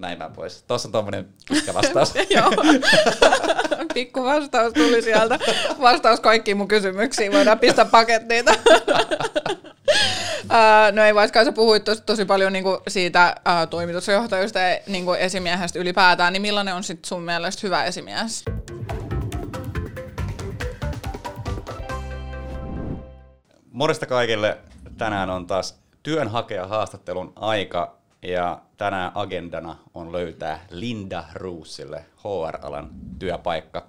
näin mä pois. Tuossa on tuommoinen pitkä vastaus. Joo. Pikku vastaus tuli sieltä. Vastaus kaikkiin mun kysymyksiin. Voidaan pistää pakettiin. Uh, no ei vaikka sä puhuit tosi, tosi paljon niinku siitä uh, toimitusjohtajuudesta ja niinku esimiehestä ylipäätään, niin millainen on sit sun mielestä hyvä esimies? Morjesta kaikille. Tänään on taas työnhakija haastattelun aika ja tänään agendana on löytää Linda Ruusille HR-alan työpaikka.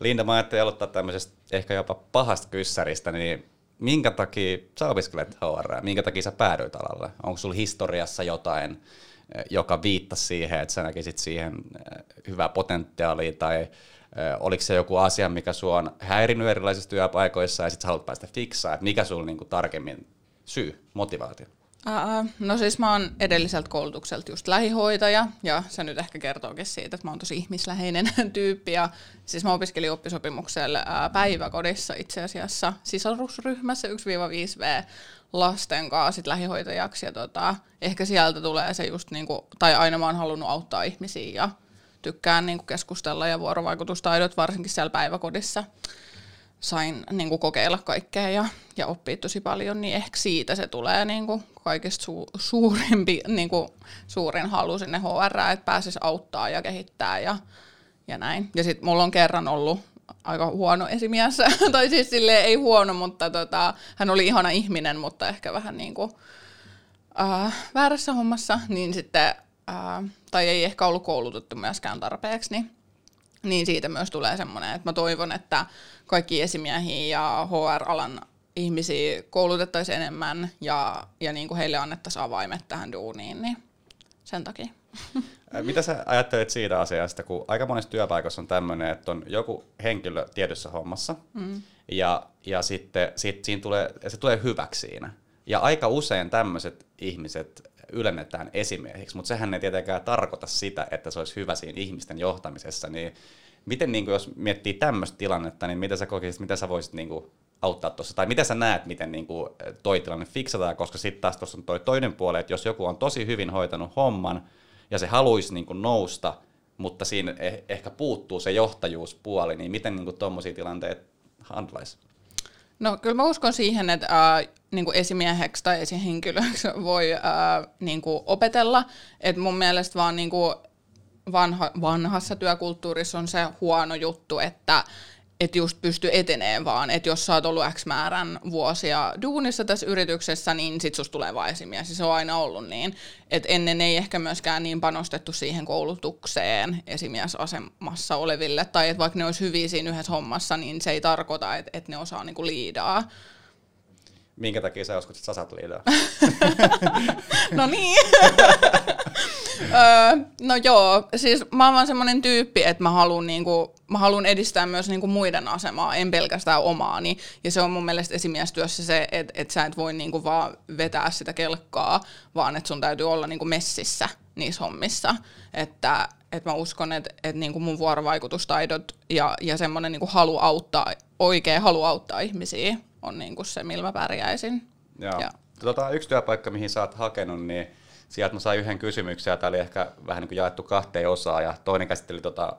Linda, mä ajattelin aloittaa tämmöisestä ehkä jopa pahasta kyssäristä, niin minkä takia sä opiskelet HR? Minkä takia sä päädyit alalle? Onko sulla historiassa jotain, eh, joka viittasi siihen, että sä näkisit siihen eh, hyvää potentiaalia tai eh, oliko se joku asia, mikä sua on häirinyt erilaisissa työpaikoissa ja sitten sä haluat päästä fiksaa, että mikä sulla niinku tarkemmin syy, motivaatio? Uh, no siis mä oon edelliseltä koulutukselta just lähihoitaja, ja se nyt ehkä kertookin siitä, että mä oon tosi ihmisläheinen tyyppi. Ja siis mä opiskelin oppisopimuksella uh, päiväkodissa itse asiassa sisarusryhmässä 1-5V lasten kanssa sit lähihoitajaksi. Ja tota, ehkä sieltä tulee se just, niinku, tai aina mä oon halunnut auttaa ihmisiä ja tykkään niinku keskustella ja vuorovaikutustaidot varsinkin siellä päiväkodissa sain niin kuin kokeilla kaikkea ja, ja oppia tosi paljon, niin ehkä siitä se tulee niin kuin kaikista su, suurimpi, niin kuin suurin halu sinne HR, että pääsisi auttaa ja kehittää ja, ja näin. Ja sitten mulla on kerran ollut aika huono esimies, tai siis silleen ei huono, mutta tota, hän oli ihana ihminen, mutta ehkä vähän niin kuin, äh, väärässä hommassa, niin sitten, äh, tai ei ehkä ollut koulutettu myöskään tarpeeksi, niin niin siitä myös tulee semmoinen, että mä toivon, että kaikki esimiehiä ja HR-alan ihmisiä koulutettaisiin enemmän ja, ja niin kuin heille annettaisiin avaimet tähän duuniin, niin sen takia. Mitä sä ajattelet siitä asiasta, kun aika monessa työpaikassa on tämmöinen, että on joku henkilö tietyssä hommassa, mm. ja, ja sitten sit, siinä tulee, se tulee hyväksi siinä. Ja aika usein tämmöiset ihmiset ylennetään esimiehiksi, mutta sehän ei tietenkään tarkoita sitä, että se olisi hyvä siinä ihmisten johtamisessa, niin miten niin kuin, jos miettii tämmöistä tilannetta, niin mitä sä kokisit, mitä sä voisit niin kuin, auttaa tuossa, tai mitä sä näet, miten niin kuin, toi tilanne fiksataan, koska sitten taas tuossa on toi toinen puoli, että jos joku on tosi hyvin hoitanut homman, ja se haluaisi niin kuin, nousta, mutta siinä eh- ehkä puuttuu se johtajuuspuoli, niin miten niin tuommoisia tilanteita handlaisi? No kyllä mä uskon siihen, että äh, niin kuin esimieheksi tai esihenkilöksi voi äh, niin kuin opetella. Et mun mielestä vaan niin kuin vanha, vanhassa työkulttuurissa on se huono juttu, että että just pysty eteneen vaan, että jos sä oot ollut X määrän vuosia duunissa tässä yrityksessä, niin sit susta tulee vaan esimies. Se on aina ollut niin. että ennen ei ehkä myöskään niin panostettu siihen koulutukseen esimiesasemassa oleville, tai että vaikka ne olisi hyviä siinä yhdessä hommassa, niin se ei tarkoita, että, että ne osaa niinku liidaa. Minkä takia sä uskot, että liidaa? no niin. öö, no joo, siis mä oon vaan semmonen tyyppi, että mä haluan niinku, mä haluan edistää myös niinku muiden asemaa, en pelkästään omaani. Ja se on mun mielestä esimiestyössä se, että et sä et voi niinku vaan vetää sitä kelkkaa, vaan että sun täytyy olla niinku messissä niissä hommissa. Että et mä uskon, että et niinku mun vuorovaikutustaidot ja, ja semmoinen niinku halu auttaa, oikea halu auttaa ihmisiä on niinku se, millä mä pärjäisin. Joo. Ja. Tota, yksi työpaikka, mihin sä oot hakenut, niin sieltä mä sain yhden kysymyksen, ja tämä oli ehkä vähän niin kuin jaettu kahteen osaan, ja toinen käsitteli tota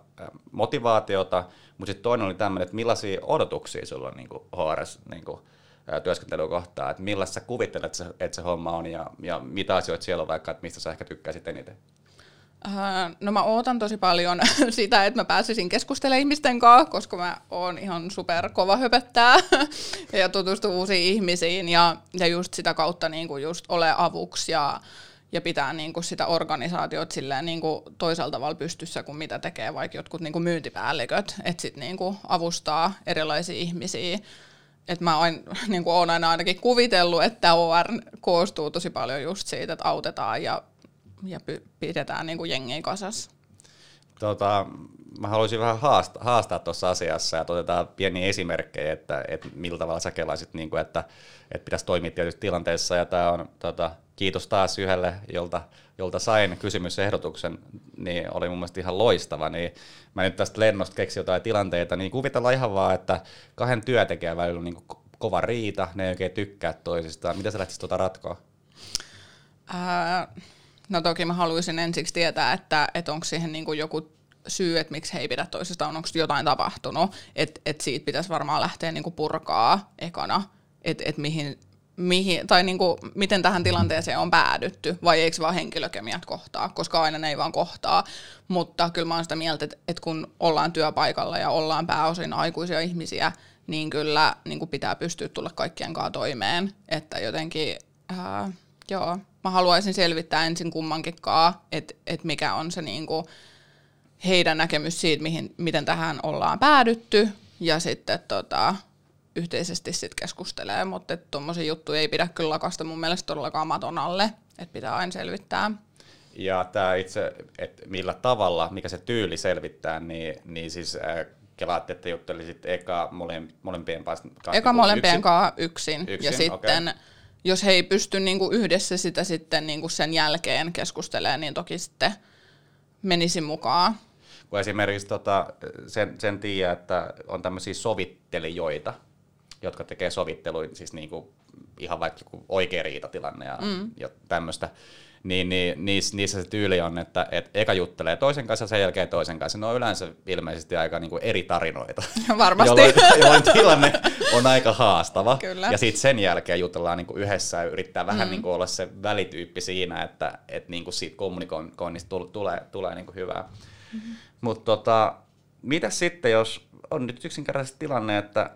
motivaatiota, mutta sitten toinen oli tämmöinen, että millaisia odotuksia sulla on niin kuin HRS niin kuin, työskentelykohtaa, että millaista sä kuvittelet, että se, että se homma on, ja, ja mitä asioita siellä on vaikka, että mistä sä ehkä tykkäisit eniten? No mä ootan tosi paljon sitä, että mä pääsisin keskustelemaan ihmisten kanssa, koska mä oon ihan super kova höpöttää ja tutustu uusiin ihmisiin ja, ja just sitä kautta niin kuin just ole avuksi ja, ja pitää niin kuin sitä organisaatiot silleen niin kuin toisella tavalla pystyssä kuin mitä tekee vaikka jotkut niin kuin myyntipäälliköt, että sitten niin kuin avustaa erilaisia ihmisiä. Et mä oon, niin kuin oon aina ainakin kuvitellut, että OR koostuu tosi paljon just siitä, että autetaan ja ja pidetään niin kuin jengiä kasassa. Tota, mä haluaisin vähän haastaa, haastaa tuossa asiassa ja otetaan pieniä esimerkkejä, että, että millä tavalla sä kelaisit, niin kuin, että, että pitäisi toimia tietyissä tilanteissa. Ja tämä on tota, kiitos taas yhdelle, jolta, jolta sain kysymysehdotuksen, niin oli mun mielestä ihan loistava. Niin mä nyt tästä lennosta keksin jotain tilanteita, niin kuvitellaan ihan vaan, että kahden työntekijän välillä on niin kuin kova riita, ne ei oikein tykkää toisistaan. Mitä sä lähtisit tuota ratkoa? Ää, No toki mä haluaisin ensiksi tietää, että, että onko siihen niin kuin joku syy, että miksi he ei pidä toisistaan, onko jotain tapahtunut, että et siitä pitäisi varmaan lähteä niin kuin purkaa ekana, että et mihin, mihin, tai niin kuin, miten tähän tilanteeseen on päädytty, vai eikö vaan henkilökemiat kohtaa, koska aina ne ei vaan kohtaa. Mutta kyllä mä oon sitä mieltä, että, että kun ollaan työpaikalla ja ollaan pääosin aikuisia ihmisiä, niin kyllä niin kuin pitää pystyä tulla kaikkien kanssa toimeen. Että jotenkin, ää, joo, mä haluaisin selvittää ensin kummankin kanssa, että, että mikä on se niin kuin heidän näkemys siitä, mihin, miten tähän ollaan päädytty, ja sitten tota, yhteisesti sit keskustelee, mutta tuommoisia juttuja ei pidä kyllä lakasta mun mielestä todellakaan maton alle, että pitää aina selvittää. Ja tämä itse, että millä tavalla, mikä se tyyli selvittää, niin, niin siis äh, kelaatte, että juttelisit eka molempien kanssa Eka molempien kanssa yksin, yksin, ja sitten okay. Jos he ei pysty niinku yhdessä sitä sitten niinku sen jälkeen keskustelemaan, niin toki sitten menisi mukaan. Kun esimerkiksi tota, sen, sen tiedä, että on tämmöisiä sovittelijoita, jotka tekee sovitteluja, siis niinku ihan vaikka joku oikea riitatilanne ja, mm. ja tämmöistä, niin, niin niissä, niissä se tyyli on, että et eka juttelee toisen kanssa ja sen jälkeen toisen kanssa. Ne on yleensä ilmeisesti aika niinku eri tarinoita. Varmasti. jolloin, jolloin tilanne on aika haastava. Kyllä. Ja sitten sen jälkeen jutellaan niinku yhdessä ja yrittää vähän mm. niinku olla se välityyppi siinä, että et niinku siitä kommunikoinnista tulee, tulee niinku hyvää. Mm-hmm. Mutta tota, mitä sitten, jos on nyt yksinkertaisesti tilanne, että,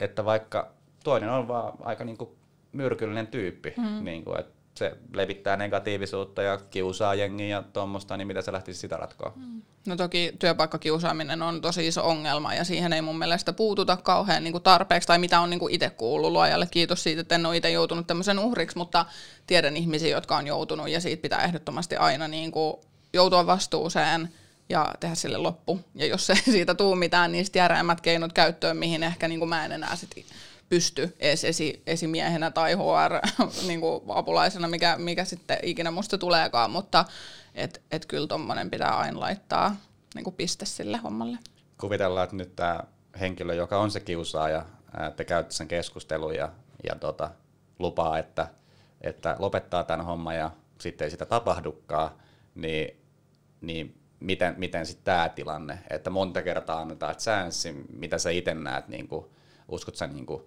että vaikka toinen on vaan aika niinku myrkyllinen tyyppi, mm. niinku, että se levittää negatiivisuutta ja kiusaa jengiä ja tuommoista, niin mitä se lähtisi sitä ratkoa? Mm. No toki työpaikkakiusaaminen on tosi iso ongelma ja siihen ei mun mielestä puututa kauhean niin kuin tarpeeksi tai mitä on niin kuin itse kuullut luojalle. Kiitos siitä, että en ole itse joutunut tämmöisen uhriksi, mutta tiedän ihmisiä, jotka on joutunut ja siitä pitää ehdottomasti aina niin kuin joutua vastuuseen ja tehdä sille loppu. Ja jos ei siitä tuu mitään, niin sitten keinot käyttöön, mihin ehkä niin kuin mä en enää sit pysty edes esi, esimiehenä tai HR-apulaisena, niin mikä, mikä sitten ikinä musta tuleekaan, mutta et, et kyllä tuommoinen pitää aina laittaa niin kuin piste sille hommalle. Kuvitellaan, että nyt tämä henkilö, joka on se kiusaaja, te käytte sen keskustelun ja, ja tota, lupaa, että, että lopettaa tämän homman ja sitten ei sitä tapahdukaan, niin, niin miten, miten sitten tämä tilanne, että monta kertaa annetaan chanssi, mitä sä itse näet, niin kuin, uskot sä niin kuin,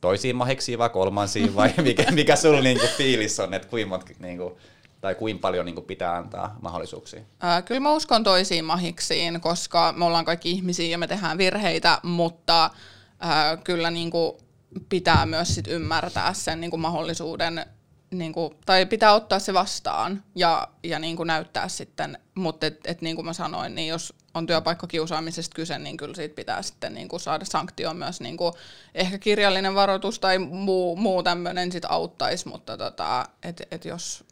toisiin mahiksiin vai kolmansiin vai mikä, mikä sulla niinku fiilis on, että kuinka niinku, tai kuinka paljon niinku pitää antaa mahdollisuuksia? Ää, kyllä mä uskon toisiin mahiksiin, koska me ollaan kaikki ihmisiä ja me tehdään virheitä, mutta ää, kyllä niinku pitää myös sit ymmärtää sen niinku mahdollisuuden niin kuin, tai pitää ottaa se vastaan ja, ja niin kuin näyttää sitten, mutta et, et niin kuin mä sanoin, niin jos on työpaikkakiusaamisesta kyse, niin kyllä siitä pitää sitten niin kuin saada sanktio myös, niin kuin, ehkä kirjallinen varoitus tai muu, muu tämmöinen sit auttaisi, mutta tota, et, et jos,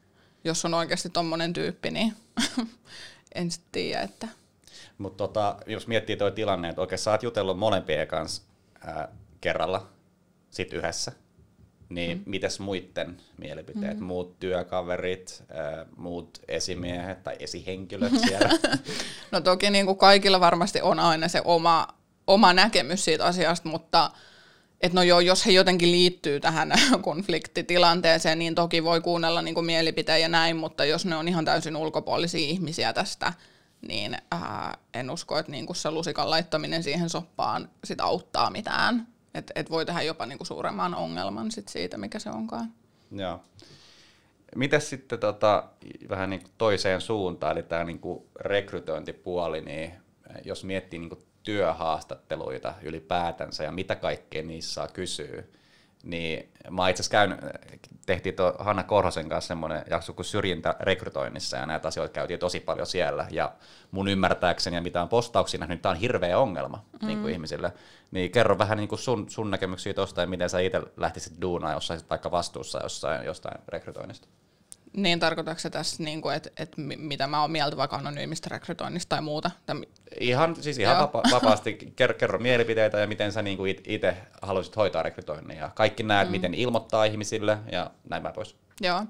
jos on oikeasti tommonen tyyppi, niin en sitten tiedä, että... Mutta tota, jos miettii tuo tilanne, että oikein sä oot jutellut molempien kanssa ää, kerralla, sit yhdessä, niin mm. mitäs muiden mielipiteet, mm. muut työkaverit, äh, muut esimiehet tai esihenkilöt siellä? no toki niin kuin kaikilla varmasti on aina se oma, oma näkemys siitä asiasta, mutta et no joo, jos he jotenkin liittyy tähän konfliktitilanteeseen, niin toki voi kuunnella niin kuin mielipiteen ja näin, mutta jos ne on ihan täysin ulkopuolisia ihmisiä tästä, niin ää, en usko, että niin kuin se lusikan laittaminen siihen soppaan sit auttaa mitään. Että et voi tehdä jopa niinku suuremman ongelman sit siitä, mikä se onkaan. Joo. Mitäs sitten tota, vähän niin toiseen suuntaan, eli tämä niin rekrytointipuoli, niin jos miettii niin työhaastatteluita ylipäätänsä ja mitä kaikkea niissä saa kysyä, niin mä itse asiassa käyn, tehtiin tuo Hanna Korhosen kanssa semmoinen jakso kuin syrjintä rekrytoinnissa ja näitä asioita käytiin tosi paljon siellä ja mun ymmärtääkseni ja mitä on postauksia nähnyt, niin tämä on hirveä ongelma mm. niin kuin ihmisille. Niin kerro vähän niin kuin sun, sun näkemyksiä tuosta ja miten sä itse lähtisit duunaan, jos sä vaikka vastuussa jossain, jostain rekrytoinnista. Niin, tarkoitatko se tässä, niin kuin, että, että mitä mä oon mieltä vaikka anonyymistä rekrytoinnista tai muuta? Ihan, siis ihan vapa- vapaasti kerro, kerro mielipiteitä ja miten sä niin kuin itse haluaisit hoitaa rekrytoinnin. Ja kaikki näet, mm. miten ilmoittaa ihmisille ja näin mä pois. Joo.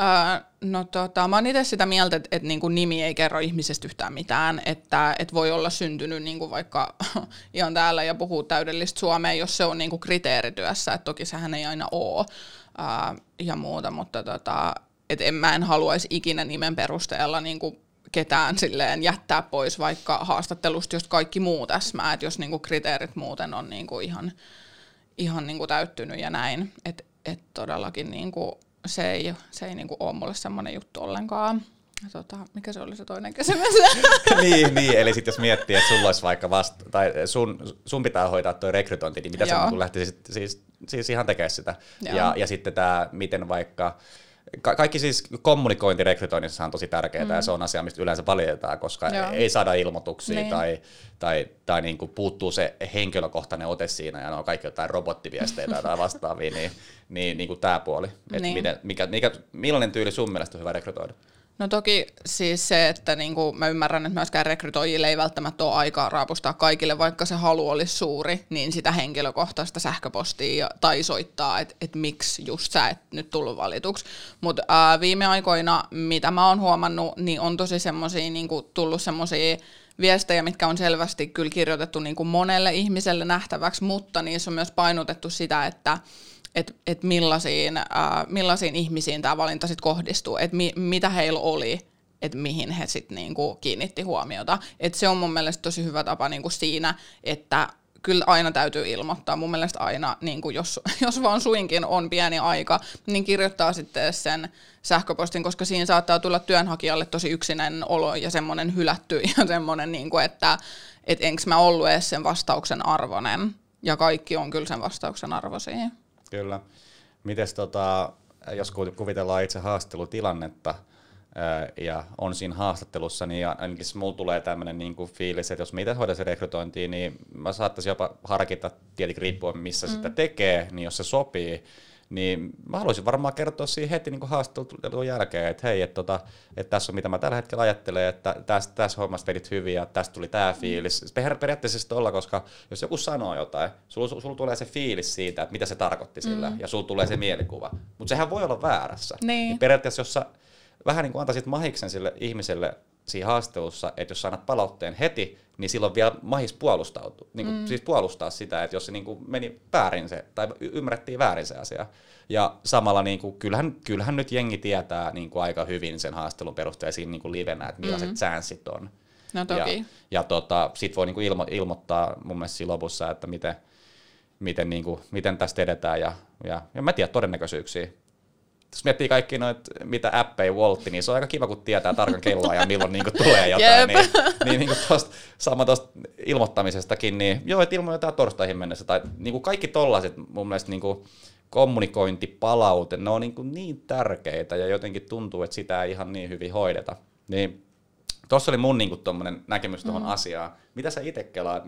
Öö, no tota, mä oon itse sitä mieltä, että, että niin kuin nimi ei kerro ihmisestä yhtään mitään, että, että voi olla syntynyt niin kuin vaikka ihan täällä ja puhuu täydellistä suomea, jos se on niin kuin kriteerityössä, että toki sehän ei aina ole öö, ja muuta, mutta tota, et en, mä en haluaisi ikinä nimen perusteella niin kuin ketään silleen jättää pois vaikka haastattelusta, jos kaikki muu täsmää, että jos niinku kriteerit muuten on niinku ihan, ihan niinku täyttynyt ja näin, että et todellakin niinku se ei, se ei niinku ole mulle semmoinen juttu ollenkaan. Tota, mikä se oli se toinen kysymys? niin, niin, eli sitten jos miettii, että sulla olisi vaikka vasta, tai sun, sun pitää hoitaa tuo rekrytointi, niin mitä Joo. sä niin lähtisit siis, siis ihan tekemään sitä? Ja, ja sitten tämä, miten vaikka, Ka- kaikki siis kommunikointi rekrytoinnissa on tosi tärkeää mm. ja se on asia, mistä yleensä valitetaan, koska Joo. ei saada ilmoituksia niin. tai, tai, tai niin kuin puuttuu se henkilökohtainen ote siinä ja ne on kaikki jotain robottiviesteitä tai vastaavia, niin, niin, niin kuin tämä puoli. Niin. miten, mikä, mikä, millainen tyyli sun mielestä on hyvä rekrytoida? No toki siis se, että niinku mä ymmärrän, että myöskään rekrytoijille ei välttämättä ole aikaa raapustaa kaikille, vaikka se halu olisi suuri, niin sitä henkilökohtaista sähköpostia tai soittaa, että et miksi just sä et nyt tullut valituksi. Mutta viime aikoina, mitä mä oon huomannut, niin on tosi semmoisia niinku, tullut semmoisia viestejä, mitkä on selvästi kyllä kirjoitettu niinku monelle ihmiselle nähtäväksi, mutta niissä on myös painotettu sitä, että että et millaisiin, äh, millaisiin ihmisiin tämä valinta sitten kohdistuu, että mi, mitä heillä oli, että mihin he sitten niinku kiinnitti huomiota. Et se on mun mielestä tosi hyvä tapa niinku siinä, että kyllä aina täytyy ilmoittaa. Mun mielestä aina, niin kuin jos, jos vaan suinkin on pieni aika, niin kirjoittaa sitten sen sähköpostin, koska siinä saattaa tulla työnhakijalle tosi yksinäinen olo ja semmoinen hylätty ja semmoinen, niin kuin, että et enkö mä ollut edes sen vastauksen arvonen. Ja kaikki on kyllä sen vastauksen arvoisia. Kyllä. Mites tota, jos kuvitellaan itse haastattelutilannetta ja on siinä haastattelussa, niin ainakin mulla tulee tämmöinen niin kuin fiilis, että jos mä itse hoidan rekrytointia, niin mä saattaisin jopa harkita, tietenkin riippuen missä mm. sitä tekee, niin jos se sopii, niin mä haluaisin varmaan kertoa siihen heti niin haastattelun jälkeen, että hei, että, tota, että tässä on mitä mä tällä hetkellä ajattelen, että tässä, tässä hommassa vedit hyvin ja tästä tuli tämä mm. fiilis. Mm. Periaatteessa olla, koska jos joku sanoo jotain, sulla, sulla tulee se fiilis siitä, että mitä se tarkoitti sillä, mm. ja sulla tulee se mielikuva. Mutta sehän voi olla väärässä. Niin. niin periaatteessa, jos sä vähän niin kuin antaisit mahiksen sille ihmiselle siinä haastattelussa, että jos sanat palautteen heti, niin silloin vielä mahis puolustautua, niin kuin, mm. siis puolustaa sitä, että jos se niin kuin meni väärin se, tai ymmärrettiin väärin se asia. Ja samalla niin kuin, kyllähän, kyllähän nyt jengi tietää niin kuin aika hyvin sen haastelun perusteella siinä niin kuin livenä, että millaiset mm. chanssit on. No toki. Ja, ja tota, sit voi niin kuin ilmo, ilmoittaa mun mielestä siinä lopussa, että miten, miten, niin kuin, miten tästä edetään ja, ja, ja mä tiedän todennäköisyyksiä jos miettii kaikki noita, mitä appeja Woltti, niin se on aika kiva, kun tietää tarkan kelloa ja milloin niin tulee jotain. niin, niin, niin kuin tosta, sama tuosta ilmoittamisestakin, niin joo, että ilmoitetaan torstaihin mennessä. Tai niin kuin kaikki tollaiset mun mielestä niin kuin, kommunikointi, palaute, ne on niin, kuin niin tärkeitä ja jotenkin tuntuu, että sitä ei ihan niin hyvin hoideta. Niin Tuossa oli mun niin näkemys tuohon mm. asiaan. Mitä sä itse kelaat?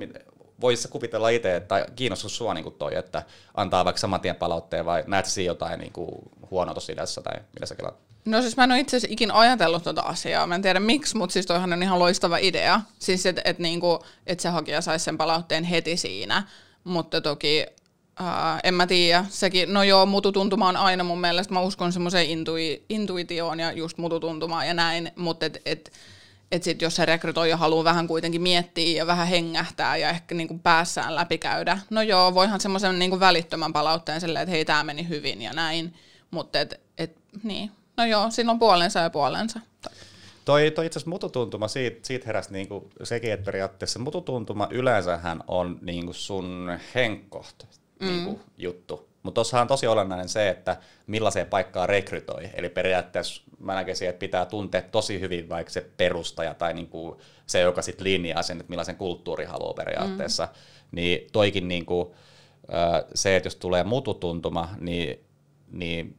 Voisi kuvitella itse, että kiinnostus sua niin toi, että antaa vaikka saman tien palautteen vai näet siinä jotain niin kuin huonoa tuossa idässä tai mitä sä kelaat? No siis mä en ole itse asiassa ikin ajatellut tuota asiaa. Mä en tiedä miksi, mutta siis toihan on ihan loistava idea. Siis että et niinku, et se hakija saisi sen palautteen heti siinä. Mutta toki ää, en mä tiedä. Sekin, no joo, mututuntuma on aina mun mielestä. Mä uskon semmoiseen intui, intuitioon ja just mututuntumaan ja näin. Mutta et, et, että sit jos se rekrytoija haluaa vähän kuitenkin miettiä ja vähän hengähtää ja ehkä niinku päässään läpikäydä, no joo, voihan semmoisen niinku välittömän palautteen silleen, että hei, tämä meni hyvin ja näin, mutta et, et, niin, no joo, siinä on puolensa ja puolensa. Toi, toi itse asiassa mututuntuma, siitä, siitä heräsi niinku sekin, että periaatteessa mututuntuma yleensähän on niinku sun henkkoht mm. niinku juttu. Mutta tuossahan on tosi olennainen se, että millaiseen paikkaan rekrytoi. Eli periaatteessa mä näkisin, että pitää tuntea tosi hyvin vaikka se perustaja tai niinku se, joka sitten linjaa sen, että millaisen kulttuuri haluaa periaatteessa. Mm. Niin toikin niinku, se, että jos tulee mututuntuma, niin, niin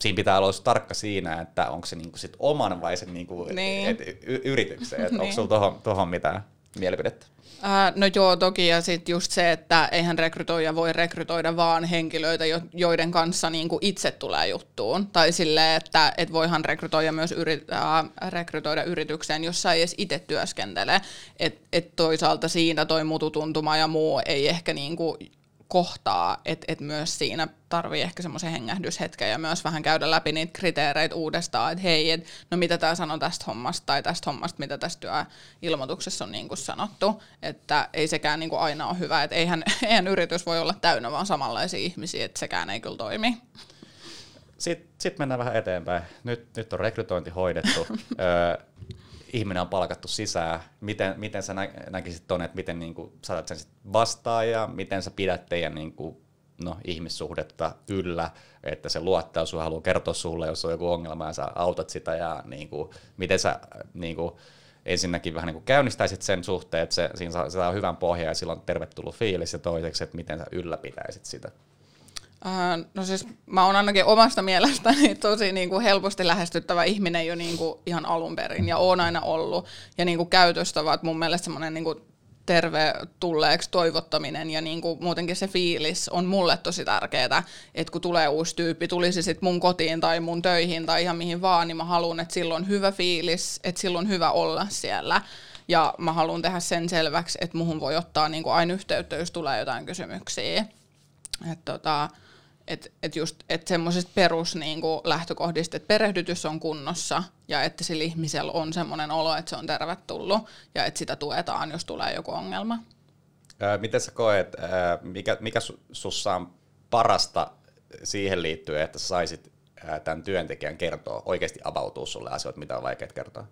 siinä pitää olla tarkka siinä, että onko se niinku sit oman vai sen niinku niin. et, y- yrityksen. niin. Onko sulla tohon, tohon mitään mielipidettä? Ää, no joo, toki ja sitten just se, että eihän rekrytoija voi rekrytoida vaan henkilöitä, joiden kanssa niinku itse tulee juttuun. Tai silleen, että et voihan rekrytoija myös yrit, ää, rekrytoida yritykseen, jossa ei edes itse työskentele. Että et toisaalta siinä toi mututuntuma ja muu ei ehkä niinku kohtaa, että et myös siinä tarvii ehkä semmoisen hengähdyshetken ja myös vähän käydä läpi niitä kriteereitä uudestaan, että hei, et, no mitä tämä sanoo tästä hommasta tai tästä hommasta, mitä tästä työilmoituksessa on niin kuin sanottu, että ei sekään niin kuin aina ole hyvä, että eihän, eihän yritys voi olla täynnä vaan samanlaisia ihmisiä, että sekään ei kyllä toimi. sitten sit mennään vähän eteenpäin. Nyt, nyt on rekrytointi hoidettu. ö, ihminen on palkattu sisään. Miten, miten sä nä- näkisit tuonne, että miten niin saatat sen sit vastaan ja miten sä pidät teidän niin kuin, no, ihmissuhdetta yllä, että se luottaa sun haluaa kertoa sulle, jos on joku ongelma ja sä autat sitä ja niin kuin, miten sä niin kuin, ensinnäkin vähän niin kuin käynnistäisit sen suhteen, että se, siinä saa, se saa hyvän pohjan ja silloin tervetullut fiilis ja toiseksi, että miten sä ylläpitäisit sitä. Uh, no siis mä oon ainakin omasta mielestäni tosi niin kuin helposti lähestyttävä ihminen jo niin kuin ihan alun perin ja oon aina ollut. Ja niin kuin käytöstavat mun mielestä semmoinen niin terve tulleeksi toivottaminen ja niin kuin muutenkin se fiilis on mulle tosi tärkeää, että kun tulee uusi tyyppi, tulisi sitten mun kotiin tai mun töihin tai ihan mihin vaan, niin mä haluan, että silloin on hyvä fiilis, että silloin on hyvä olla siellä. Ja mä haluan tehdä sen selväksi, että muhun voi ottaa niin kuin aina yhteyttä, jos tulee jotain kysymyksiä. Että tota, että et just et semmoisista perus niinku, lähtökohdista, että perehdytys on kunnossa ja että sillä ihmisellä on semmoinen olo, että se on tervetullut ja että sitä tuetaan, jos tulee joku ongelma. Ää, miten sä koet, ää, mikä, mikä su, sussa on parasta siihen liittyen, että sä saisit ää, tämän työntekijän kertoa, oikeasti avautua sulle asioita, mitä on vaikea kertoa?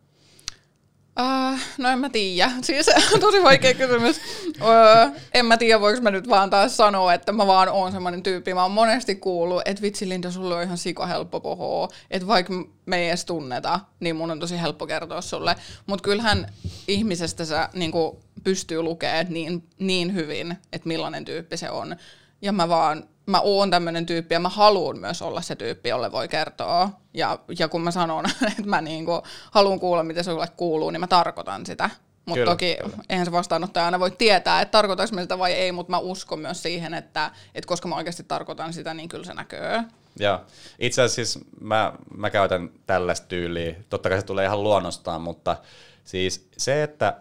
Uh, no en mä tiedä. Siis tosi vaikea kysymys. Uh, en mä tiedä, voiko mä nyt vaan taas sanoa, että mä vaan oon semmoinen tyyppi. Mä oon monesti kuullut, että vitsi Linda, sulle on ihan siko helppo puhua. Että vaikka me ei edes tunneta, niin mun on tosi helppo kertoa sulle. Mutta kyllähän ihmisestä sä niin pystyy lukemaan niin, niin hyvin, että millainen tyyppi se on. Ja mä vaan mä oon tämmöinen tyyppi ja mä haluan myös olla se tyyppi, jolle voi kertoa. Ja, ja kun mä sanon, että mä niinku haluan kuulla, mitä sulle kuuluu, niin mä tarkoitan sitä. Mutta toki kyllä. eihän se vastaanottaja aina voi tietää, että tarkoitanko sitä vai ei, mutta mä uskon myös siihen, että, että koska mä oikeasti tarkoitan sitä, niin kyllä se näkyy. Joo. Itse asiassa siis mä, mä käytän tällaista tyyliä. Totta kai se tulee ihan luonnostaan, mutta siis se, että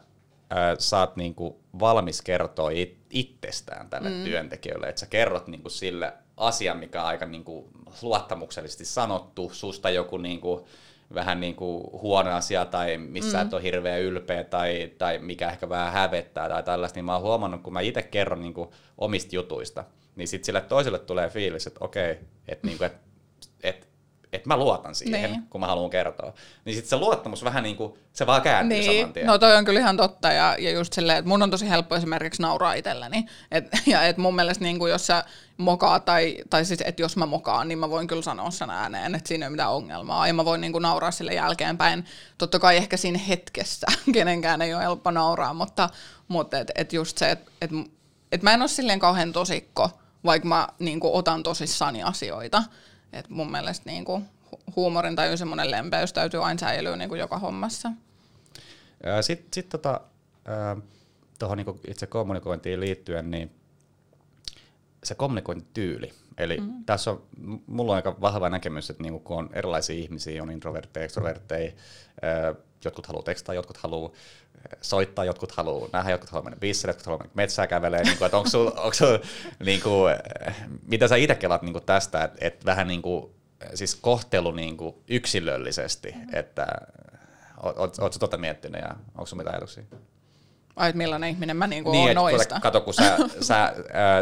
äh, sä oot niinku valmis kertoa it, itsestään tälle mm. työntekijöille, että sä kerrot niinku sille asian, mikä on aika niinku luottamuksellisesti sanottu, susta joku niinku, vähän niin kuin huono asia tai missä mm. et ole hirveän ylpeä tai, tai mikä ehkä vähän hävettää tai tällaista, niin mä oon huomannut, kun mä itse kerron niin kuin omista jutuista, niin sitten sille toiselle tulee fiilis, että okei, että niin kuin, et, et että mä luotan siihen, niin. kun mä haluan kertoa. Niin sitten se luottamus vähän niin kuin, se vaan kääntyy niin. saman tien. No toi on kyllä ihan totta, ja, ja just silleen, että mun on tosi helppo esimerkiksi nauraa itselleni. Et, ja et mun mielestä niin kuin, jos sä mokaa, tai, tai siis, että jos mä mokaan, niin mä voin kyllä sanoa sen ääneen, että siinä ei ole mitään ongelmaa. Ja mä voin niin kuin, nauraa sille jälkeenpäin. Totta kai ehkä siinä hetkessä kenenkään ei ole helppo nauraa, mutta, mutta et, et just se, että et, et mä en ole silleen kauhean tosikko, vaikka mä niin kuin, otan tosissani asioita. Et mun mielestä niin kuin, huumorin tai semmoinen lempeys täytyy aina säilyä niin kuin joka hommassa. Sitten sit tota, tuohon niin itse kommunikointiin liittyen, niin se kommunikointityyli. Eli mm-hmm. tässä on, mulla on aika vahva näkemys, että niin kun on erilaisia ihmisiä, on introvertteja, extrovertteja, jotkut haluaa tekstaa, jotkut haluaa soittaa, jotkut haluaa nähdä, jotkut haluaa mennä bisselle, jotkut haluaa mennä metsää kävelee. niin kuin, että onko sul, onko sul, niin kuin, mitä sä itse kelat niin kuin tästä, että, että vähän niin kuin, siis kohtelu niin kuin yksilöllisesti, mm-hmm. että ootko tota miettinyt ja onko sun mitään ajatuksia? Ai, että millainen ihminen mä niinku niin, oon noista. Kato, kun sä, sä, äh,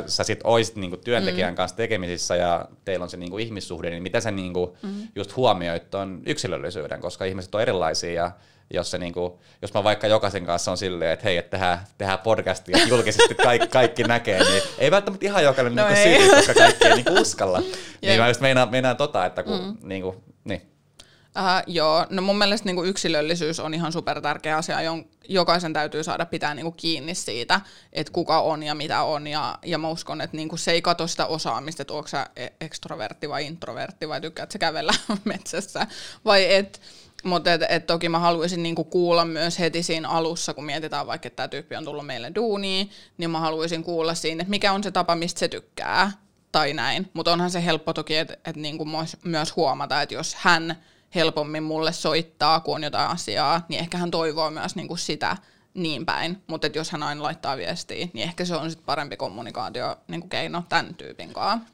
sä sit oisit niinku työntekijän mm. kanssa tekemisissä ja teillä on se niinku ihmissuhde, niin mitä sä niinku mm. just huomioit tuon yksilöllisyyden, koska ihmiset on erilaisia ja jos, se niinku, jos mä vaikka jokaisen kanssa on silleen, että hei, että tehdään, tehdään podcastia, että julkisesti kaikki, kaikki näkee, niin ei välttämättä ihan jokainen no niinku siitä, koska kaikki ei niinku uskalla. niin mä just meinaan, meinaan tota, että kun mm. niinku, niin. Uh, joo, no mun mielestä niinku yksilöllisyys on ihan super tärkeä asia, jon, jokaisen täytyy saada pitää niinku kiinni siitä, että kuka on ja mitä on, ja, ja mä uskon, että niinku se ei katso sitä osaamista, että onko sä e-, ekstrovertti vai introvertti, vai tykkäät sä kävellä metsässä, vai et, mutta et, et toki mä haluaisin niinku kuulla myös heti siinä alussa, kun mietitään vaikka, että tämä tyyppi on tullut meille duuniin, niin mä haluaisin kuulla siinä, että mikä on se tapa, mistä se tykkää, tai näin. Mutta onhan se helppo toki, että et niinku myös huomata, että jos hän helpommin mulle soittaa, kun on jotain asiaa, niin ehkä hän toivoo myös niinku sitä niin päin. Mutta jos hän aina laittaa viestiä, niin ehkä se on sit parempi kommunikaatio niinku keino tämän tyypin kanssa.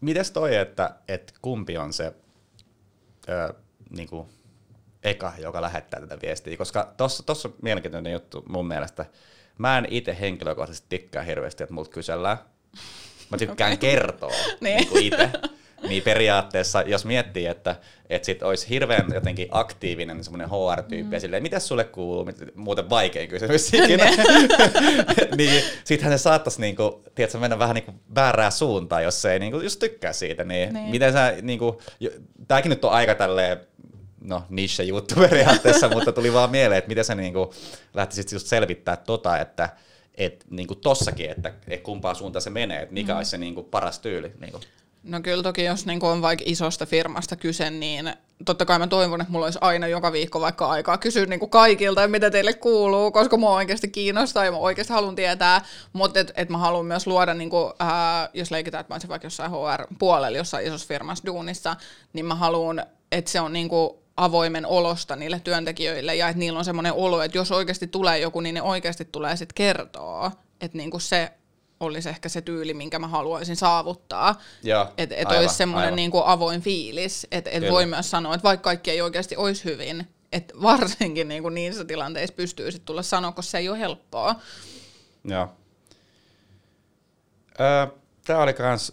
Mites toi, että, että kumpi on se ö, niinku eka, joka lähettää tätä viestiä? Koska tuossa on mielenkiintoinen juttu mun mielestä. Mä en itse henkilökohtaisesti tikkää hirveästi, että multa kysellään. Mä tykkään okay. kertoa niin. niin itse. niin periaatteessa, jos miettii, että, että sit olisi hirveän jotenkin aktiivinen semmoinen HR-tyyppi, mm. ja silleen, mitä sulle kuuluu, muuten vaikein kysymys ikinä, niin sittenhän se saattaisi niinku, tiedätkö, mennä vähän niinku väärää suuntaan, jos se ei niinku, just tykkää siitä, niin, niin. miten sä, niinku, tämäkin nyt on aika tälleen no niche juttu periaatteessa, mutta tuli vaan mieleen, että miten sä niinku lähtisit just selvittää tota, että et niinku tossakin, että et kumpaan suuntaan se menee, että mikä mm. olisi se niinku paras tyyli. Niinku. No kyllä toki, jos niinku on vaikka isosta firmasta kyse, niin totta kai mä toivon, että mulla olisi aina joka viikko vaikka aikaa kysyä niinku kaikilta, mitä teille kuuluu, koska mua oikeasti kiinnostaa ja mä oikeasti haluan tietää, mutta et, et mä haluan myös luoda, niinku, ää, jos leikitään, että mä olisin vaikka jossain HR-puolella, jossain isossa firmassa duunissa, niin mä haluan, että se on niinku avoimen olosta niille työntekijöille ja että niillä on semmoinen olo, että jos oikeasti tulee joku, niin ne oikeasti tulee sitten kertoa. Että niinku se olisi ehkä se tyyli, minkä mä haluaisin saavuttaa. Että et olisi semmoinen niinku avoin fiilis, että et voi myös sanoa, että vaikka kaikki ei oikeasti olisi hyvin, että varsinkin niinku niissä tilanteissa pystyy sitten tulla sanoa, koska se ei ole helppoa. Joo. Öö, Tämä oli myös